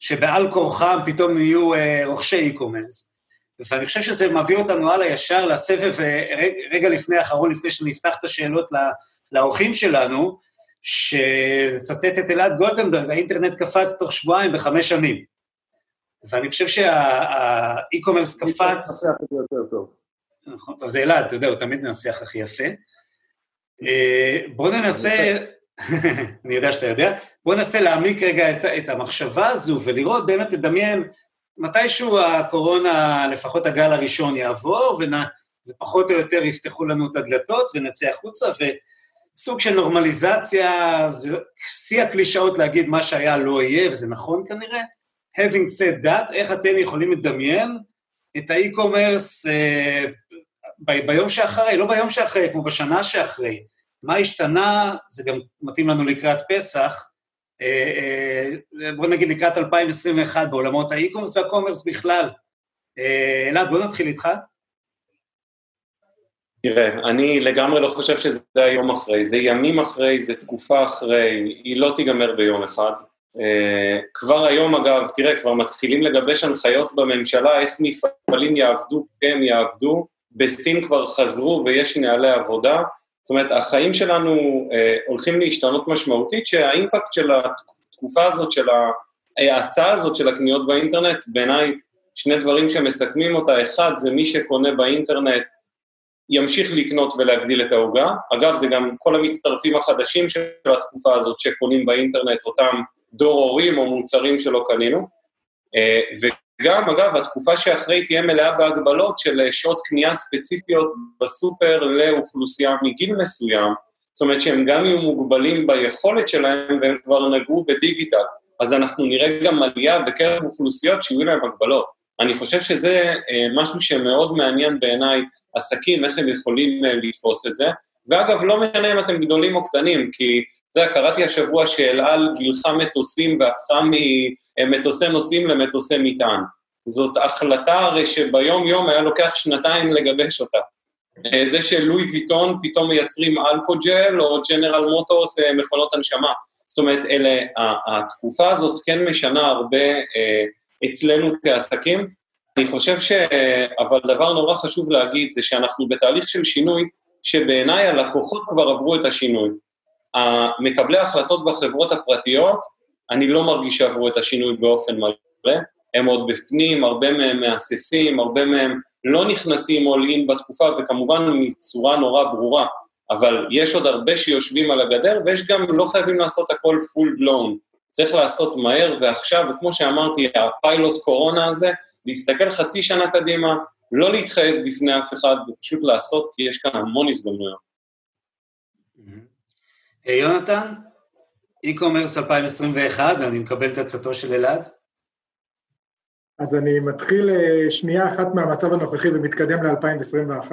שבעל כורחם פתאום נהיו רוכשי e-commerce, ואני חושב שזה מביא אותנו הלאה ישר לסבב רגע לפני האחרון, לפני שנפתח את השאלות לאורחים שלנו, שלצטט את אלעד גולדנברג, האינטרנט קפץ תוך שבועיים בחמש שנים. ואני חושב שהאי-קומרס קפץ... נכון, טוב, זה אלעד, אתה יודע, הוא תמיד מנסח הכי יפה. אה, בואו ננסה, *laughs* אני יודע שאתה יודע, בואו ננסה להעמיק רגע את, את המחשבה הזו ולראות, באמת לדמיין, מתישהו הקורונה, לפחות הגל הראשון יעבור, ופחות או יותר יפתחו לנו את הדלתות ונצא החוצה, ו... סוג של נורמליזציה, זה שיא הקלישאות להגיד מה שהיה לא יהיה, וזה נכון כנראה. Having said that, איך אתם יכולים לדמיין את האי-קומרס אה, ב- ביום שאחרי, לא ביום שאחרי, כמו בשנה שאחרי. מה השתנה, זה גם מתאים לנו לקראת פסח, אה, אה, בוא נגיד לקראת 2021 בעולמות האי-קומרס והקומרס בכלל. אה, אלעד, בוא נתחיל איתך. תראה, אני לגמרי לא חושב שזה היום אחרי, זה ימים אחרי, זה תקופה אחרי, היא לא תיגמר ביום אחד. Uh, כבר היום, אגב, תראה, כבר מתחילים לגבש הנחיות בממשלה איך מפעלים יעבדו, כן יעבדו, בסין כבר חזרו ויש נהלי עבודה. זאת אומרת, החיים שלנו uh, הולכים להשתנות משמעותית, שהאימפקט של התקופה הזאת, של ההאצה הזאת של הקניות באינטרנט, בעיניי שני דברים שמסכמים אותה, אחד זה מי שקונה באינטרנט, ימשיך לקנות ולהגדיל את העוגה. אגב, זה גם כל המצטרפים החדשים של התקופה הזאת שקונים באינטרנט אותם דור הורים או מוצרים שלא קנינו. אה, וגם, אגב, התקופה שאחרי תהיה מלאה בהגבלות של שעות קנייה ספציפיות בסופר לאוכלוסייה מגיל מסוים, זאת אומרת שהם גם יהיו מוגבלים ביכולת שלהם והם כבר נגעו בדיגיטל. אז אנחנו נראה גם עלייה בקרב אוכלוסיות שיהיו להם הגבלות. אני חושב שזה אה, משהו שמאוד מעניין בעיניי עסקים, איך הם יכולים אה, לתפוס את זה. ואגב, לא משנה אם אתם גדולים או קטנים, כי, אתה יודע, קראתי השבוע שאל על גילחה מטוסים והפכה ממטוסי נוסעים למטוסי מטען. זאת החלטה הרי שביום-יום היה לוקח שנתיים לגבש אותה. אה, זה שלואי ויטון פתאום מייצרים אלכוג'ל, או ג'נרל מוטוס מכונות הנשמה. זאת אומרת, אלה, התקופה הזאת כן משנה הרבה אצלנו כעסקים. אני חושב ש... אבל דבר נורא חשוב להגיד זה שאנחנו בתהליך של שינוי, שבעיניי הלקוחות כבר עברו את השינוי. מקבלי ההחלטות בחברות הפרטיות, אני לא מרגיש שעברו את השינוי באופן מלא, הם עוד בפנים, הרבה מהם מהססים, הרבה מהם לא נכנסים all in בתקופה, וכמובן מצורה נורא ברורה, אבל יש עוד הרבה שיושבים על הגדר, ויש גם, לא חייבים לעשות הכל full blown. צריך לעשות מהר ועכשיו, וכמו שאמרתי, הפיילוט קורונה הזה, להסתכל חצי שנה קדימה, לא להתחייב בפני אף אחד, ופשוט לעשות, כי יש כאן המון הזדמנויות. Mm-hmm. יונתן, e-commerce 2021, אני מקבל את עצתו של אלעד. אז אני מתחיל אה, שנייה אחת מהמצב הנוכחי ומתקדם ל-2021.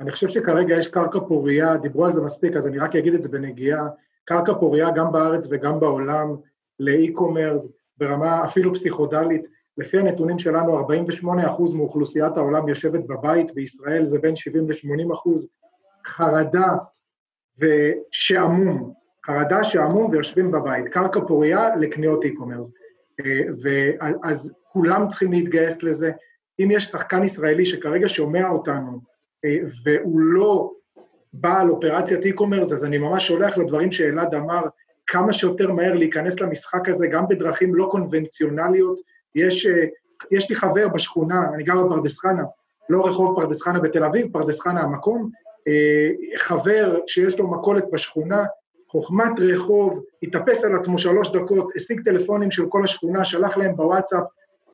אני חושב שכרגע יש קרקע פורייה, דיברו על זה מספיק, אז אני רק אגיד את זה בנגיעה, קרקע פורייה גם בארץ וגם בעולם לאי-קומרס, ברמה אפילו פסיכודלית. לפי הנתונים שלנו, 48% מאוכלוסיית העולם יושבת בבית, בישראל זה בין 70 ל-80 חרדה ושעמום, חרדה, שעמום ויושבים בבית, קרקע פורייה לקניות e-commerce. אה, ואז כולם צריכים להתגייס לזה. אם יש שחקן ישראלי שכרגע שומע אותנו אה, והוא לא בעל אופרציית e-commerce, אז אני ממש שולח לדברים שאלעד אמר, כמה שיותר מהר להיכנס למשחק הזה, גם בדרכים לא קונבנציונליות. יש, אה, יש לי חבר בשכונה, אני גר בפרדס חנה, לא רחוב פרדס חנה בתל אביב, פרדס חנה המקום, חבר שיש לו מכולת בשכונה, חוכמת רחוב, התאפס על עצמו שלוש דקות, השיג טלפונים של כל השכונה, שלח להם בוואטסאפ,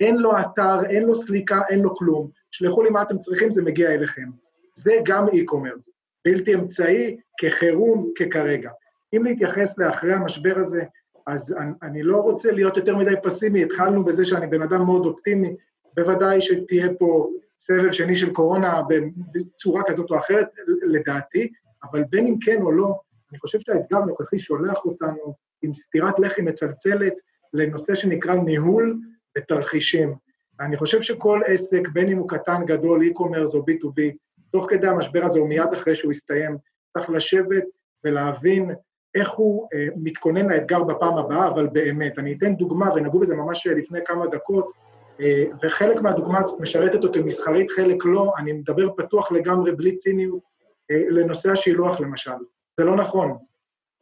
אין לו אתר, אין לו סליקה, אין לו כלום. שלחו לי מה אתם צריכים, זה מגיע אליכם. זה גם e-commerce, בלתי אמצעי, כחירום, ככרגע. אם להתייחס לאחרי המשבר הזה, אז אני, אני לא רוצה להיות יותר מדי פסימי, התחלנו בזה שאני בן אדם מאוד אופטימי, בוודאי שתהיה פה סבב שני של קורונה בצורה כזאת או אחרת, לדעתי, אבל בין אם כן או לא, אני חושב שהאתגר הנוכחי שולח אותנו עם סטירת לחי מצלצלת לנושא שנקרא ניהול ותרחישים. אני חושב שכל עסק, בין אם הוא קטן, גדול, e-commerce או B2B, תוך כדי המשבר הזה, או מיד אחרי שהוא יסתיים, צריך לשבת ולהבין איך הוא אה, מתכונן לאתגר בפעם הבאה, אבל באמת. אני אתן דוגמה, ונגעו בזה ממש לפני כמה דקות, אה, וחלק מהדוגמה הזאת משרתת אותי מסחרית, חלק לא, אני מדבר פתוח לגמרי, בלי ציניות, אה, לנושא השילוח למשל. זה לא נכון.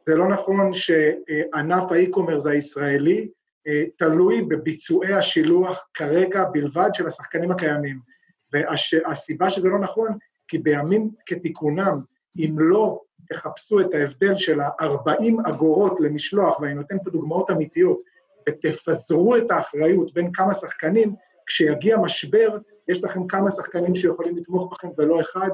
זה לא נכון שענף האי-קומרס הישראלי אה, תלוי בביצועי השילוח כרגע בלבד של השחקנים הקיימים. והסיבה שזה לא נכון, כי בימים כתיקונם, אם לא תחפשו את ההבדל של ה-40 אגורות למשלוח, ואני נותן פה דוגמאות אמיתיות, ותפזרו את האחריות בין כמה שחקנים, כשיגיע משבר, יש לכם כמה שחקנים שיכולים לתמוך בכם ולא אחד,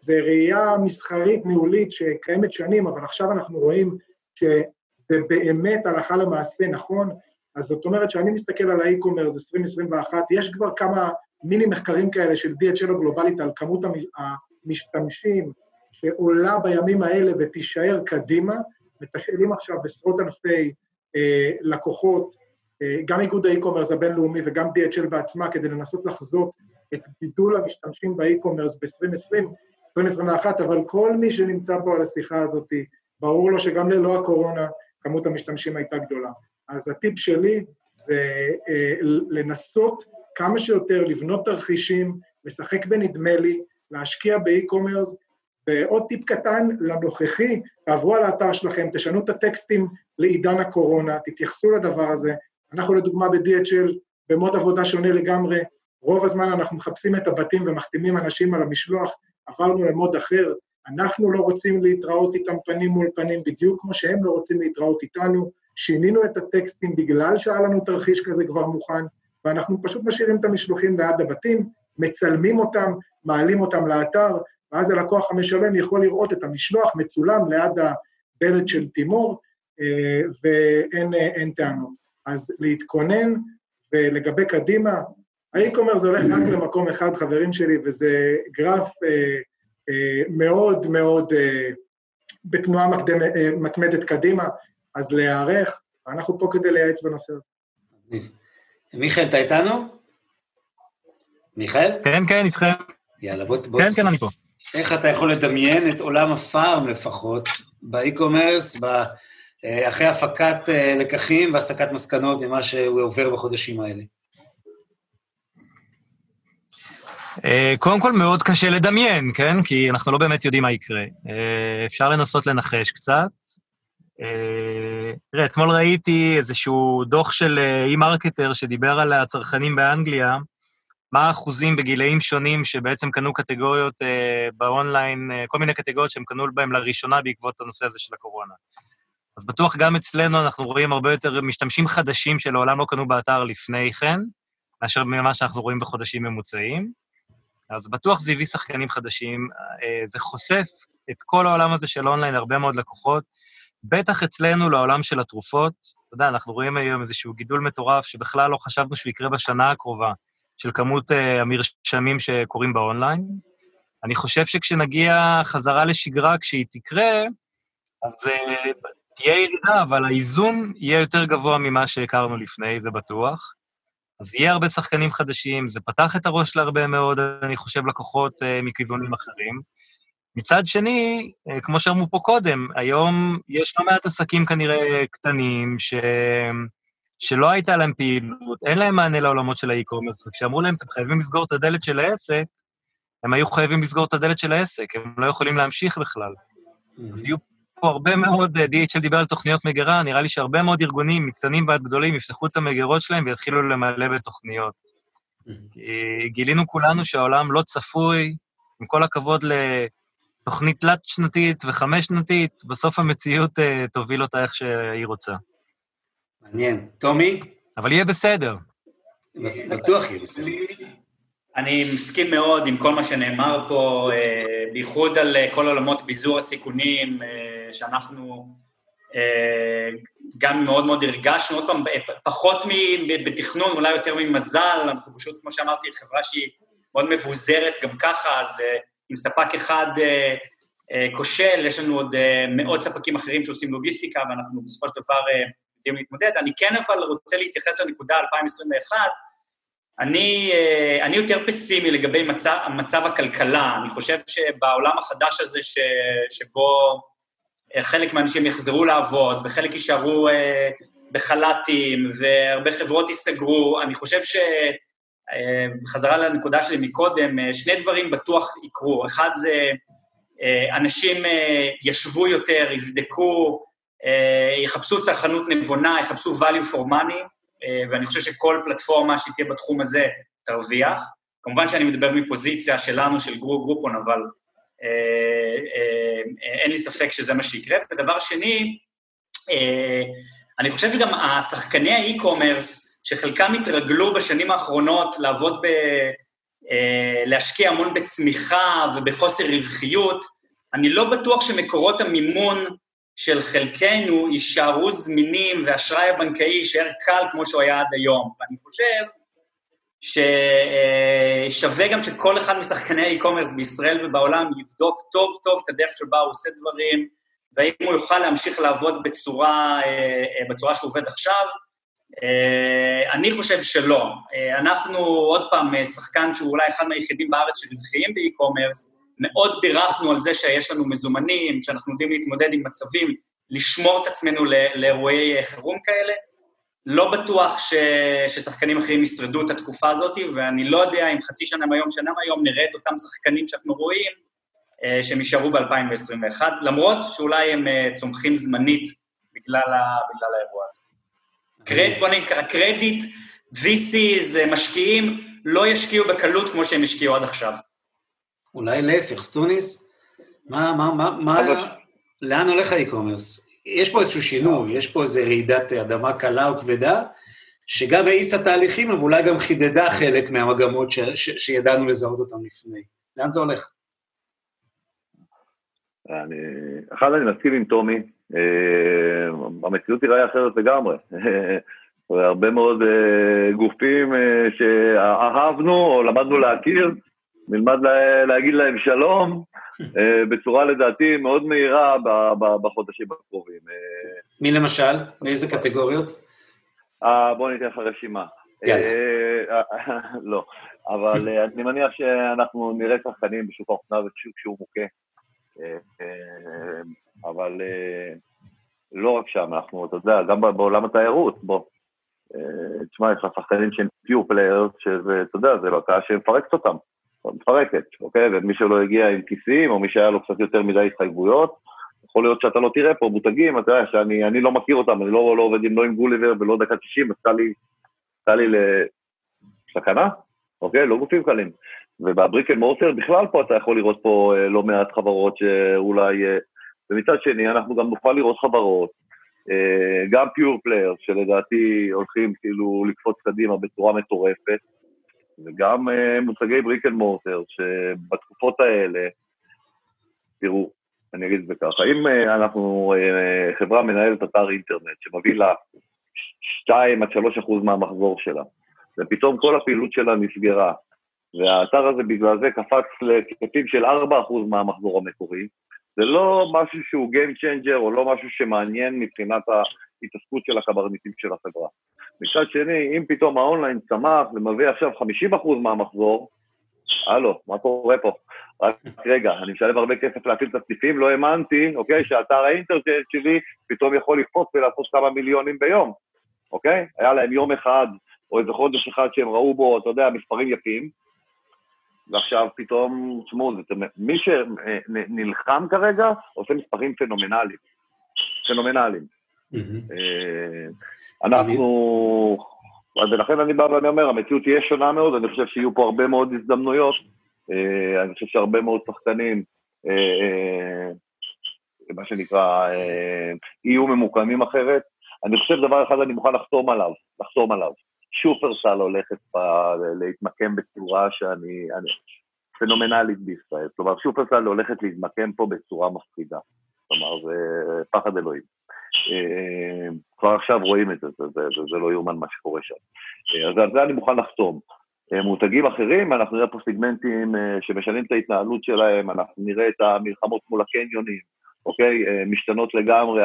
זה ראייה מסחרית, ניהולית, שקיימת שנים, אבל עכשיו אנחנו רואים שזה באמת הלכה למעשה נכון. אז זאת אומרת שאני מסתכל על ה e-commerce 2021, יש כבר כמה מיני מחקרים כאלה של DHL הגלובלית על כמות המשתמשים שעולה בימים האלה ותישאר קדימה, מתשאלים עכשיו עשרות אלפי אה, לקוחות, אה, גם איגוד ה e-commerce הבינלאומי וגם DHL בעצמה, כדי לנסות לחזות את גידול המשתמשים ב e-commerce ב-2020, 2021, אבל כל מי שנמצא פה על השיחה הזאת, ברור לו שגם ללא הקורונה כמות המשתמשים הייתה גדולה. אז הטיפ שלי זה אה, לנסות כמה שיותר לבנות תרחישים, לשחק בנדמה לי, להשקיע באי-קומרס, ועוד טיפ קטן לנוכחי, תעברו על האתר שלכם, תשנו את הטקסטים לעידן הקורונה, תתייחסו לדבר הזה. אנחנו לדוגמה ב-DHL במוד עבודה שונה לגמרי, רוב הזמן אנחנו מחפשים את הבתים ומחתימים אנשים על המשלוח, עברנו למוד אחר, אנחנו לא רוצים להתראות איתם פנים מול פנים, בדיוק כמו שהם לא רוצים להתראות איתנו, שינינו את הטקסטים בגלל שהיה לנו תרחיש כזה כבר מוכן, ואנחנו פשוט משאירים את המשלוחים ליד הבתים, מצלמים אותם, מעלים אותם לאתר, ואז הלקוח המשלם יכול לראות את המשלוח מצולם ליד הדלת של תימור, אה, ואין טענות. אז להתכונן, ולגבי קדימה, האי-קומר זה הולך רק למקום אחד, חברים שלי, וזה גרף אה, אה, מאוד מאוד אה, בתנועה מקדם, אה, מתמדת קדימה, אז להיערך, ואנחנו פה כדי לייעץ בנושא הזה. מיכאל, אתה איתנו? מיכאל? כן, כן, איתכם. יאללה, בוא... בוא כן, כן, אני פה. איך אתה יכול לדמיין את עולם הפארם לפחות, באי-קומרס, אחרי הפקת לקחים והסקת מסקנות ממה שהוא עובר בחודשים האלה? אה, קודם כל, מאוד קשה לדמיין, כן? כי אנחנו לא באמת יודעים מה יקרה. אה, אפשר לנסות לנחש קצת. אה, תראה, אתמול ראיתי איזשהו דוח של eMarketer שדיבר על הצרכנים באנגליה, מה האחוזים בגילאים שונים שבעצם קנו קטגוריות באונליין, כל מיני קטגוריות שהם קנו בהם לראשונה בעקבות הנושא הזה של הקורונה. אז בטוח גם אצלנו אנחנו רואים הרבה יותר משתמשים חדשים שלעולם לא קנו באתר לפני כן, מאשר ממה שאנחנו רואים בחודשים ממוצעים. אז בטוח זה הביא שחקנים חדשים, אה, זה חושף את כל העולם הזה של אונליין להרבה מאוד לקוחות, בטח אצלנו לעולם של התרופות. אתה יודע, אנחנו רואים היום איזשהו גידול מטורף שבכלל לא חשבנו שהוא יקרה בשנה הקרובה, של כמות uh, המרשמים שקורים באונליין. אני חושב שכשנגיע חזרה לשגרה, כשהיא תקרה, אז uh, תהיה ירידה, אבל האיזון יהיה יותר גבוה ממה שהכרנו לפני, זה בטוח. אז יהיה הרבה שחקנים חדשים, זה פתח את הראש להרבה מאוד, אני חושב, לקוחות uh, מכיוונים אחרים. מצד שני, uh, כמו שאמרו פה קודם, היום יש לא מעט עסקים כנראה קטנים, ש... שלא הייתה להם פעילות, אין להם מענה לעולמות של האי-קומרס, וכשאמרו להם, אתם חייבים לסגור את הדלת של העסק, הם היו חייבים לסגור את הדלת של העסק, הם לא יכולים להמשיך בכלל. אז יהיו פה הרבה מאוד, אה, DHL דיבר על תוכניות מגירה, נראה לי שהרבה מאוד ארגונים, מקטנים ועד גדולים, יפתחו את המגירות שלהם ויתחילו למלא בתוכניות. גילינו כולנו שהעולם לא צפוי, עם כל הכבוד לתוכנית תלת-שנתית וחמש-שנתית, בסוף המציאות uh, תוביל אותה איך שהיא רוצה. מעניין. טומי? אבל יהיה בסדר. בטוח יהיה בסדר. אני מסכים מאוד עם כל מה שנאמר פה, אה, בייחוד על אה, כל עולמות ביזור הסיכונים, אה, שאנחנו גם מאוד מאוד הרגשנו, עוד פעם, פחות בתכנון, אולי יותר ממזל, אנחנו פשוט, כמו שאמרתי, חברה שהיא מאוד מבוזרת גם ככה, אז עם ספק אחד כושל, יש לנו עוד מאות ספקים אחרים שעושים לוגיסטיקה, ואנחנו בסופו של דבר יודעים להתמודד. אני כן אבל רוצה להתייחס לנקודה 2021, אני, אה, אני יותר פסימי לגבי מצב, מצב הכלכלה. אני חושב שבעולם החדש הזה ש, שבו אה, חלק מהאנשים יחזרו לעבוד וחלק יישארו אה, בחל"תים והרבה חברות ייסגרו, אני חושב ש... חזרה לנקודה שלי מקודם, שני דברים בטוח יקרו. אחד זה אנשים ישבו יותר, יבדקו, יחפשו צרכנות נבונה, יחפשו value for money, אה, ואני חושב שכל פלטפורמה שתהיה בתחום הזה תרוויח. כמובן שאני מדבר מפוזיציה שלנו, של גרו גרופון, אבל אה, אה, אין לי ספק שזה מה שיקרה. ודבר שני, אני חושב שגם השחקני האי-קומרס, שחלקם התרגלו בשנים האחרונות לעבוד ב... להשקיע המון בצמיחה ובחוסר רווחיות, אני לא בטוח שמקורות המימון של חלקנו יישארו זמינים והאשראי הבנקאי יישאר קל כמו שהוא היה עד היום. ואני חושב ששווה גם שכל אחד משחקני האי-קומרס בישראל ובעולם יבדוק טוב טוב את הדרך שבה הוא עושה דברים, והאם הוא יוכל להמשיך לעבוד בצורה, בצורה שהוא עובד עכשיו. אני חושב שלא. אנחנו, עוד פעם, שחקן שהוא אולי אחד מהיחידים בארץ שרווחיים באי-קומרס, מאוד בירכנו על זה שיש לנו מזומנים, שאנחנו יודעים להתמודד עם מצבים, לשמור את עצמנו לאירועי חירום כאלה. לא בטוח ש... ששחקנים אחרים ישרדו את התקופה הזאת, ואני לא יודע אם חצי שנה מהיום, שנה מהיום, נראה את אותם שחקנים שאנחנו רואים, אה, שהם יישארו ב-2021, למרות שאולי הם אה, צומחים זמנית בגלל, ה... בגלל האירוע הזה. קרד, בוא נקרא, קרדיט, VCs, משקיעים, לא ישקיעו בקלות כמו שהם השקיעו עד עכשיו. אולי להפך, סטוניס, מה, מה, מה, מה, לאן הולך האי-קומרס? יש פה איזשהו שינוי, יש פה איזו רעידת אדמה קלה וכבדה, שגם האיצה תהליכים, אבל אולי גם חידדה חלק מהמגמות ש, ש, שידענו לזהות אותן לפני. לאן זה הולך? אני, אחד, אני מסכים עם טומי, אה, המציאות תיראה אחרת לגמרי. *laughs* הרבה מאוד אה, גופים אה, שאהבנו או למדנו להכיר, נלמד לה, להגיד להם שלום, *laughs* אה, בצורה לדעתי מאוד מהירה בחודשים הקרובים. אה, מי למשל? מאיזה קטגוריות? אה, בוא ניתן לך רשימה. *laughs* לא, אבל אני מניח שאנחנו נראה שחקנים בשוק האופנה ובשוק שהוא מוכה. אבל לא רק שם, אנחנו, אתה יודע, גם בעולם התיירות, בוא. תשמע, יש לך שחקנים שהם pure players, שזה, אתה יודע, זה לא הקהל שמפרקת אותם. מפרקת, אוקיי? ומי שלא הגיע עם כיסים, או מי שהיה לו קצת יותר מדי התחייבויות, יכול להיות שאתה לא תראה פה מותגים, אתה יודע, שאני לא מכיר אותם, אני לא, לא עובד עם, לא עם גוליבר ולא דקה 90, אז קל לי, קל לי לסכנה, אוקיי? לא גופים קלים. וב brick and mortar בכלל פה אתה יכול לראות פה אה, לא מעט חברות שאולי... אה, ומצד שני אנחנו גם נוכל לראות חברות, אה, גם pure player, שלדעתי הולכים כאילו לקפוץ קדימה בצורה מטורפת, וגם מותגי brick and mortar, שבתקופות האלה, תראו, אני אגיד את זה ככה, אם אנחנו חברה מנהלת אתר אינטרנט שמביא לה 2 עד 3 אחוז מהמחזור שלה, ופתאום כל הפעילות שלה נסגרה, והאתר הזה בגלל זה קפץ להיקפים של 4% מהמחזור המקורי. זה לא משהו שהוא Game Changer או לא משהו שמעניין מבחינת ההתעסקות של הקברניטים של החברה. מצד שני, אם פתאום האונליין צמח ומביא עכשיו 50% מהמחזור, הלו, מה קורה פה? רק רגע, אני משלם הרבה כסף להפעיל את הסניפים, לא האמנתי, אוקיי, שאתר האינטרנט שלי פתאום יכול לקפוץ ולעשות כמה מיליונים ביום, אוקיי? היה להם יום אחד או איזה חודש אחד שהם ראו בו, אתה יודע, מספרים יפים, ועכשיו פתאום, תשמעו, מי שנלחם כרגע עושה מספרים פנומנליים. פנומנליים. אה, אנחנו, ולכן אני בא ואני אומר, המציאות תהיה שונה מאוד, אני חושב שיהיו פה הרבה מאוד הזדמנויות, אה, אני חושב שהרבה מאוד שחקנים, אה, מה שנקרא, יהיו ממוקמים אחרת. אני חושב דבר אחד אני מוכן לחתום עליו, לחתום עליו. שופרסל הולכת להתמקם בצורה שאני... אני, פנומנלית בישראל. כלומר, שופרסל הולכת להתמקם פה בצורה מפחידה. כלומר, זה פחד אלוהים. אה, כבר עכשיו רואים את זה, זה, זה, זה, לא יאומן מה שקורה שם. אה, אז על זה אני מוכן לחתום. אה, מותגים אחרים, אנחנו נראה פה סיגמנטים שמשנים את ההתנהלות שלהם, אנחנו נראה את המלחמות מול הקניונים, אוקיי? משתנות לגמרי,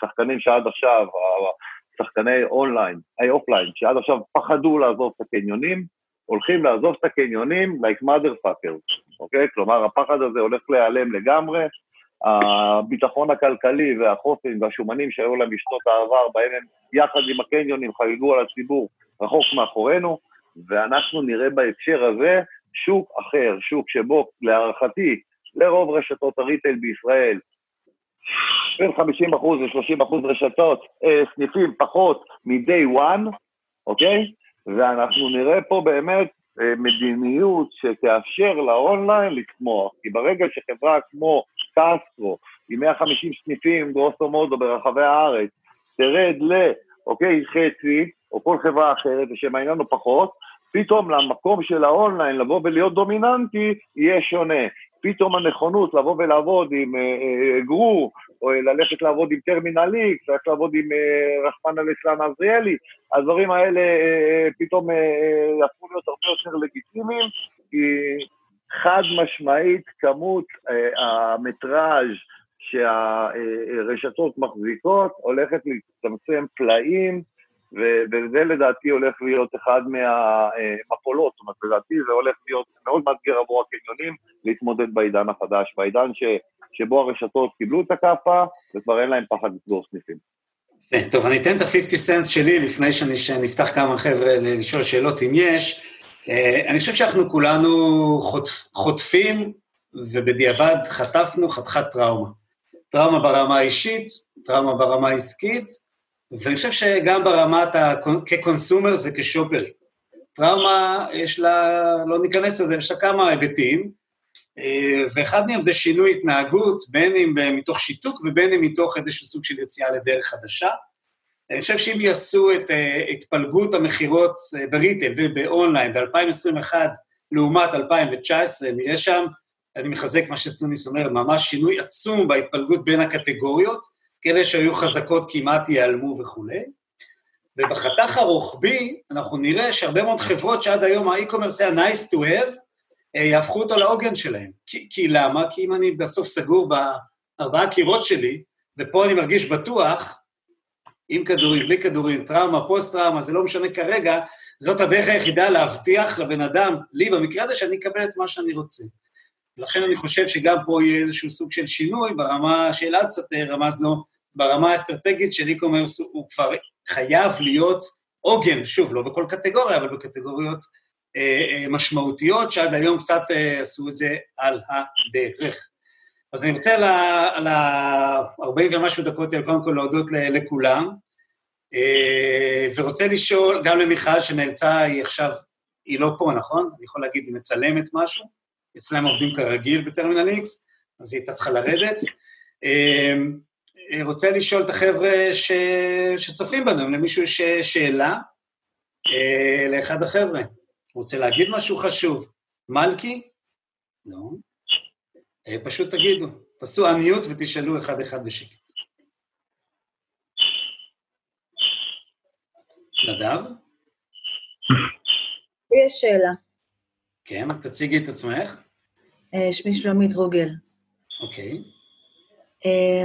שחקנים שעד עכשיו, שחקני אונליין, היי אופליין, שעד עכשיו פחדו לעזוב את הקניונים, הולכים לעזוב את הקניונים like motherfuckers, אוקיי? כלומר, הפחד הזה הולך להיעלם לגמרי, הביטחון הכלכלי והחוסן והשומנים שהיו להם בשנות העבר, בהם הם יחד עם הקניונים חגגו על הציבור רחוק מאחורינו, ואנחנו נראה בהקשר הזה שוק אחר, שוק שבו להערכתי, לרוב רשתות הריטייל בישראל, בין 50% ל-30% רשתות, אה, סניפים פחות מ-day one, אוקיי? ואנחנו נראה פה באמת אה, מדיניות שתאפשר לאונליין לצמוח. כי ברגע שחברה כמו קסטרו, עם 150 סניפים גרוסו מודו ברחבי הארץ, תרד ל, אוקיי, חצי, או כל חברה אחרת, ושם העניין הוא פחות, פתאום למקום של האונליין לבוא ולהיות דומיננטי יהיה שונה. פתאום הנכונות לבוא ולעבוד עם אה, אה, גרו, או ללכת לעבוד עם טרמינל איקס, ללכת לעבוד עם אה, רחמנא ליצלן עזריאלי, הדברים האלה אה, פתאום אה, יהפכו להיות הרבה יותר לגיטימיים, כי חד משמעית כמות אה, המטראז' שהרשתות מחזיקות הולכת להצטמצם פלאים, וזה לדעתי הולך להיות אחד מהמפולות, זאת אומרת, לדעתי זה הולך להיות מאוד מאתגר עבור הקניונים להתמודד בעידן החדש, בעידן ש, שבו הרשתות קיבלו את הכאפה וכבר אין להם פחד לסגור סניפים. טוב, אני אתן את ה-50 סנט שלי לפני שנפתח כמה חבר'ה לשאול שאלות אם יש. אה, אני חושב שאנחנו כולנו חוטפ, חוטפים, ובדיעבד חטפנו חתיכת טראומה. טראומה ברמה האישית, טראומה ברמה העסקית, ואני חושב שגם ברמת, ה... כ consumers וכ shoppers. טראומה, יש לה, לא ניכנס לזה, יש לה כמה היבטים, אה, ואחד מהם זה שינוי התנהגות, בין אם מתוך שיתוק ובין אם מתוך איזשהו סוג של יציאה לדרך חדשה. אני חושב שאם יעשו את אה, התפלגות המכירות אה, ב retail ובאונליין ב-2021 לעומת 2019, נראה שם, אני מחזק מה שסטוניס אומר, ממש שינוי עצום בהתפלגות בין הקטגוריות, כאלה שהיו חזקות כמעט ייעלמו וכולי. ובחתך הרוחבי, אנחנו נראה שהרבה מאוד חברות שעד היום האי-קומרס היה nice to have, אה, יהפכו אותו לעוגן שלהם. כי, כי למה? כי אם אני בסוף סגור בארבעה קירות שלי, ופה אני מרגיש בטוח, עם כדורים, בלי כדורים, טראומה, פוסט-טראומה, זה לא משנה כרגע, זאת הדרך היחידה להבטיח לבן אדם, לי במקרה הזה, שאני אקבל את מה שאני רוצה. לכן אני חושב שגם פה יהיה איזשהו סוג של שינוי ברמה שאלעד קצת אה, רמז לו, ברמה האסטרטגית של e-commerce הוא כבר חייב להיות עוגן, שוב, לא בכל קטגוריה, אבל בקטגוריות משמעותיות, שעד היום קצת עשו את זה על הדרך. אז אני רוצה על ה-40 ומשהו דקות האלה קודם כל להודות לכולם, ורוצה לשאול, גם למיכל שנאלצה, היא עכשיו, היא לא פה, נכון? אני יכול להגיד, היא מצלמת משהו, אצלם עובדים כרגיל בטרמינל X, אז היא הייתה צריכה לרדת. רוצה לשאול את החבר'ה ש... שצופים בנו, אם למישהו יש שאלה לאחד החבר'ה. רוצה להגיד משהו חשוב? מלכי? לא. פשוט תגידו, תעשו unmute ותשאלו אחד-אחד בשקט. נדב? יש שאלה. כן, תציגי את עצמך. שמי שלומית רוגל. אוקיי.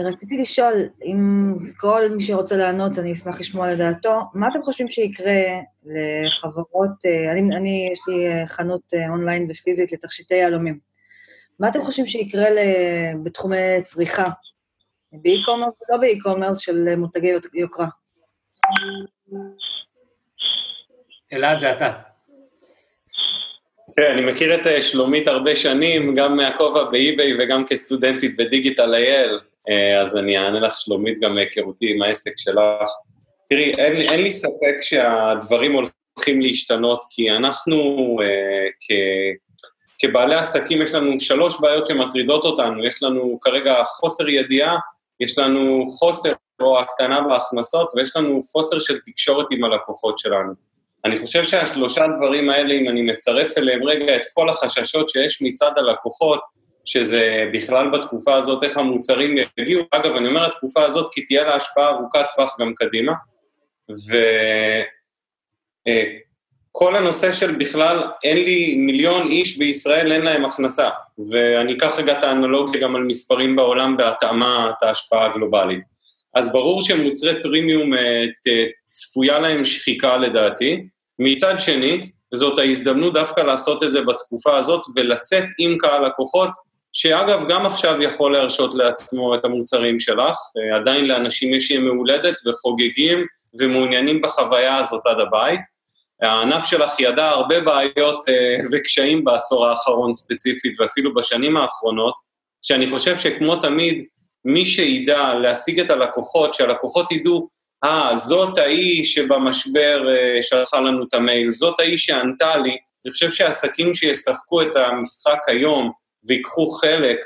רציתי לשאול, אם כל מי שרוצה לענות, אני אשמח לשמוע לדעתו, מה אתם חושבים שיקרה לחברות, אני, אני יש לי חנות אונליין ופיזית לתכשיטי יהלומים. מה אתם חושבים שיקרה בתחומי צריכה? ב e-commerce ולא ב e-commerce של מותגי יוקרה? אלעד, זה אתה. כן, אני מכיר את שלומית הרבה שנים, גם מהכובע באי-ביי וגם כסטודנטית בדיגיטל אייל, אז אני אענה לך, שלומית, גם מהיכרותי עם העסק שלך. תראי, אין, אין לי ספק שהדברים הולכים להשתנות, כי אנחנו כ... כבעלי עסקים יש לנו שלוש בעיות שמטרידות אותנו, יש לנו כרגע חוסר ידיעה, יש לנו חוסר או הקטנה בהכנסות, ויש לנו חוסר של תקשורת עם הלקוחות שלנו. אני חושב שהשלושה דברים האלה, אם אני מצרף אליהם רגע את כל החששות שיש מצד הלקוחות, שזה בכלל בתקופה הזאת איך המוצרים יגיעו, אגב, אני אומר התקופה הזאת כי תהיה לה השפעה ארוכת טווח גם קדימה, ו... כל הנושא של בכלל, אין לי מיליון איש בישראל, אין להם הכנסה. ואני אקח רגע את האנלוגיה גם על מספרים בעולם בהתאמה את ההשפעה הגלובלית. אז ברור שמוצרי פרימיום צפויה להם שחיקה לדעתי. מצד שני, זאת ההזדמנות דווקא לעשות את זה בתקופה הזאת ולצאת עם קהל לקוחות, שאגב, גם עכשיו יכול להרשות לעצמו את המוצרים שלך, עדיין לאנשים יש יום מהולדת וחוגגים ומעוניינים בחוויה הזאת עד הבית. הענף שלך ידע הרבה בעיות אה, וקשיים בעשור האחרון ספציפית, ואפילו בשנים האחרונות, שאני חושב שכמו תמיד, מי שידע להשיג את הלקוחות, שהלקוחות ידעו, אה, ah, זאת ההיא שבמשבר אה, שלחה לנו את המייל, זאת ההיא שענתה לי, אני חושב שהעסקים שישחקו את המשחק היום ויקחו חלק,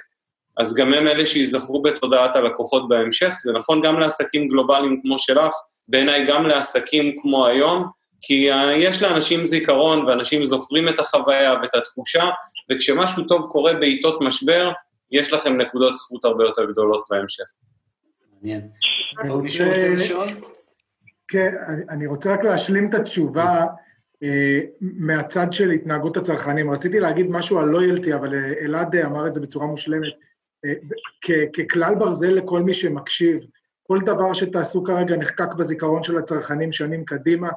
אז גם הם אלה שיזכרו בתודעת הלקוחות בהמשך. זה נכון גם לעסקים גלובליים כמו שלך, בעיניי גם לעסקים כמו היום, כי יש לאנשים זיכרון, ואנשים זוכרים את החוויה ואת התחושה, וכשמשהו טוב קורה בעיתות משבר, יש לכם נקודות זכות הרבה יותר גדולות בהמשך. מעניין. עוד מישהו רוצה לשאול? כן, אני רוצה רק להשלים את התשובה אה, מהצד של התנהגות הצרכנים. רציתי להגיד משהו על לויאלטי, אבל אה, אלעד אמר את זה בצורה מושלמת. אה, ככלל ברזל לכל מי שמקשיב, כל דבר שתעשו כרגע נחקק בזיכרון של הצרכנים שנים קדימה,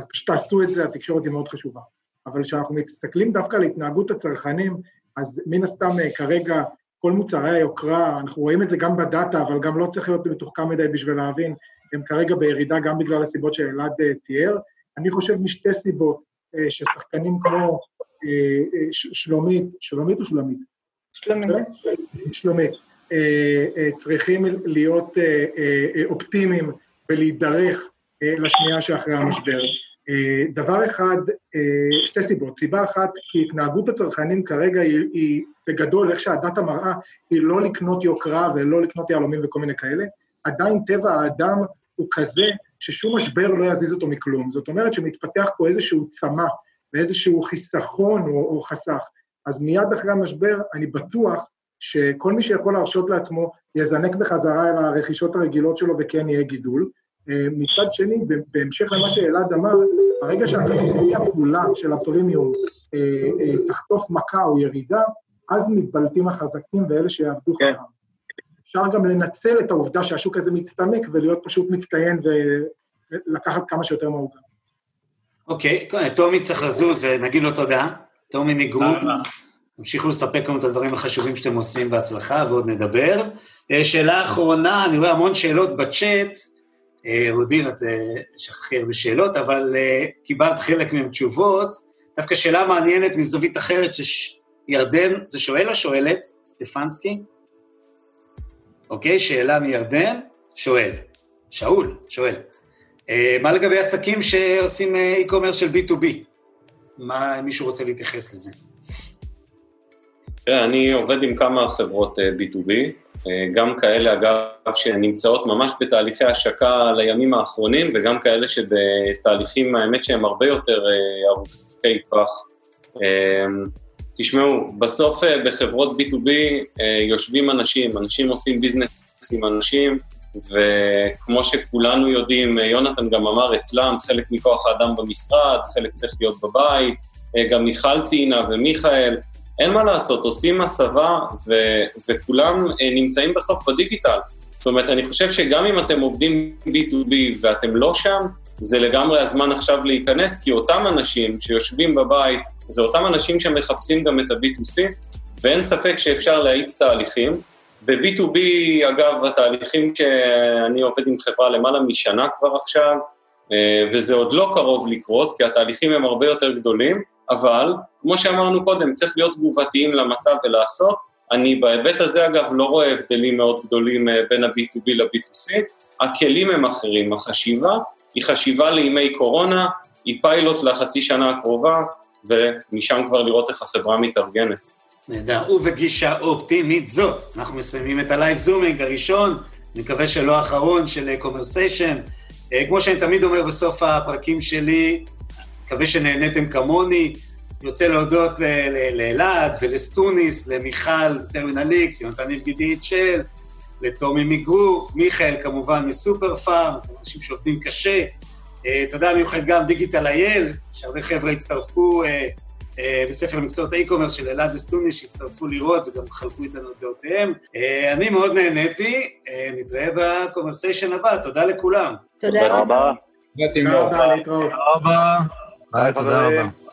אז פשוט תעשו את זה, התקשורת היא מאוד חשובה. אבל כשאנחנו מסתכלים דווקא על התנהגות הצרכנים, אז מן הסתם כרגע כל מוצרי היוקרה, אנחנו רואים את זה גם בדאטה, אבל גם לא צריך להיות מתוחכם מדי בשביל להבין, הם כרגע בירידה גם בגלל הסיבות שאלעד תיאר. אני חושב משתי סיבות, ששחקנים כמו שלומית, שלומית או שלומית? שלומית. שלומית. צריכים להיות אופטימיים ולהידרך לשנייה שאחרי המשבר. דבר אחד, שתי סיבות. סיבה אחת, כי התנהגות הצרכנים כרגע היא, היא בגדול, איך שהדאטה מראה, היא לא לקנות יוקרה ולא לקנות יהלומים וכל מיני כאלה. עדיין טבע האדם הוא כזה ששום משבר לא יזיז אותו מכלום. זאת אומרת שמתפתח פה איזשהו צמא ואיזשהו חיסכון או, או חסך. אז מיד אחרי המשבר, אני בטוח שכל מי שיכול להרשות לעצמו יזנק בחזרה אל הרכישות הרגילות שלו וכן יהיה גידול. מצד שני, בהמשך למה שאלעד אמר, ברגע שהקטגוריה כולה של הפרימיום תחטוף מכה או ירידה, אז מתבלטים החזקים ואלה שיעבדו כן. חכם. אפשר גם לנצל את העובדה שהשוק הזה מצטמק ולהיות פשוט מצטיין ולקחת כמה שיותר מהעוגה. אוקיי, טומי צריך לזוז, נגיד לו תודה. טומי מגרופ, תמשיכו לספק לנו את הדברים החשובים שאתם עושים בהצלחה, ועוד נדבר. שאלה אחרונה, אני רואה המון שאלות בצ'אט. רודין, את שכחי הרבה שאלות, אבל קיבלת חלק מהן תשובות. דווקא שאלה מעניינת מזווית אחרת, שירדן, זה שואל או שואלת? סטפנסקי? אוקיי, שאלה מירדן, שואל. שאול, שואל. אה, מה לגבי עסקים שעושים אה, e-commerce של B2B? מה, מישהו רוצה להתייחס לזה? תראה, אני עובד עם כמה חברות B2B, גם כאלה, אגב, שנמצאות ממש בתהליכי השקה לימים האחרונים, וגם כאלה שבתהליכים, האמת שהם הרבה יותר ארוכי טווח. תשמעו, בסוף בחברות B2B יושבים אנשים, אנשים עושים ביזנס עם אנשים, וכמו שכולנו יודעים, יונתן גם אמר אצלם, חלק מכוח האדם במשרד, חלק צריך להיות בבית, גם מיכל ציינה ומיכאל, אין מה לעשות, עושים הסבה ו- וכולם נמצאים בסוף בדיגיטל. זאת אומרת, אני חושב שגם אם אתם עובדים B2B ואתם לא שם, זה לגמרי הזמן עכשיו להיכנס, כי אותם אנשים שיושבים בבית, זה אותם אנשים שמחפשים גם את ה-B2C, ואין ספק שאפשר להאיץ תהליכים. ב-B2B, אגב, התהליכים שאני עובד עם חברה למעלה משנה כבר עכשיו, אה, וזה עוד לא קרוב לקרות, כי התהליכים הם הרבה יותר גדולים, אבל, כמו שאמרנו קודם, צריך להיות תגובתיים למצב ולעשות. אני בהיבט הזה, אגב, לא רואה הבדלים מאוד גדולים אה, בין ה-B2B ל-B2C. הכלים הם אחרים, החשיבה היא חשיבה לימי קורונה, היא פיילוט לחצי שנה הקרובה, ומשם כבר לראות איך החברה מתארגנת. נהדר, ובגישה אופטימית זאת, אנחנו מסיימים את ה live zooming הראשון, אני מקווה שלא האחרון של קומרסיישן. אה, כמו שאני תמיד אומר בסוף הפרקים שלי, מקווה שנהניתם כמוני. אני רוצה להודות לאלעד ולסטוניס, למיכל טרמינל איקס, יונתן יבגידי צ'ל, לטומי מגרו, מיכאל כמובן מסופר פארם, אנשים שעובדים קשה. אה, תודה מיוחד גם דיגיטל אייל, שהרבה חבר'ה הצטרפו אה, אה, בספר למקצועות האי-קומרס של אלעד וסטוני, שהצטרפו לראות וגם חלקו איתנו את דעותיהם. אני מאוד נהניתי, נתראה בקומרסיישן הבא, תודה לכולם. תודה רבה. תודה רבה. תודה רבה. תודה רבה.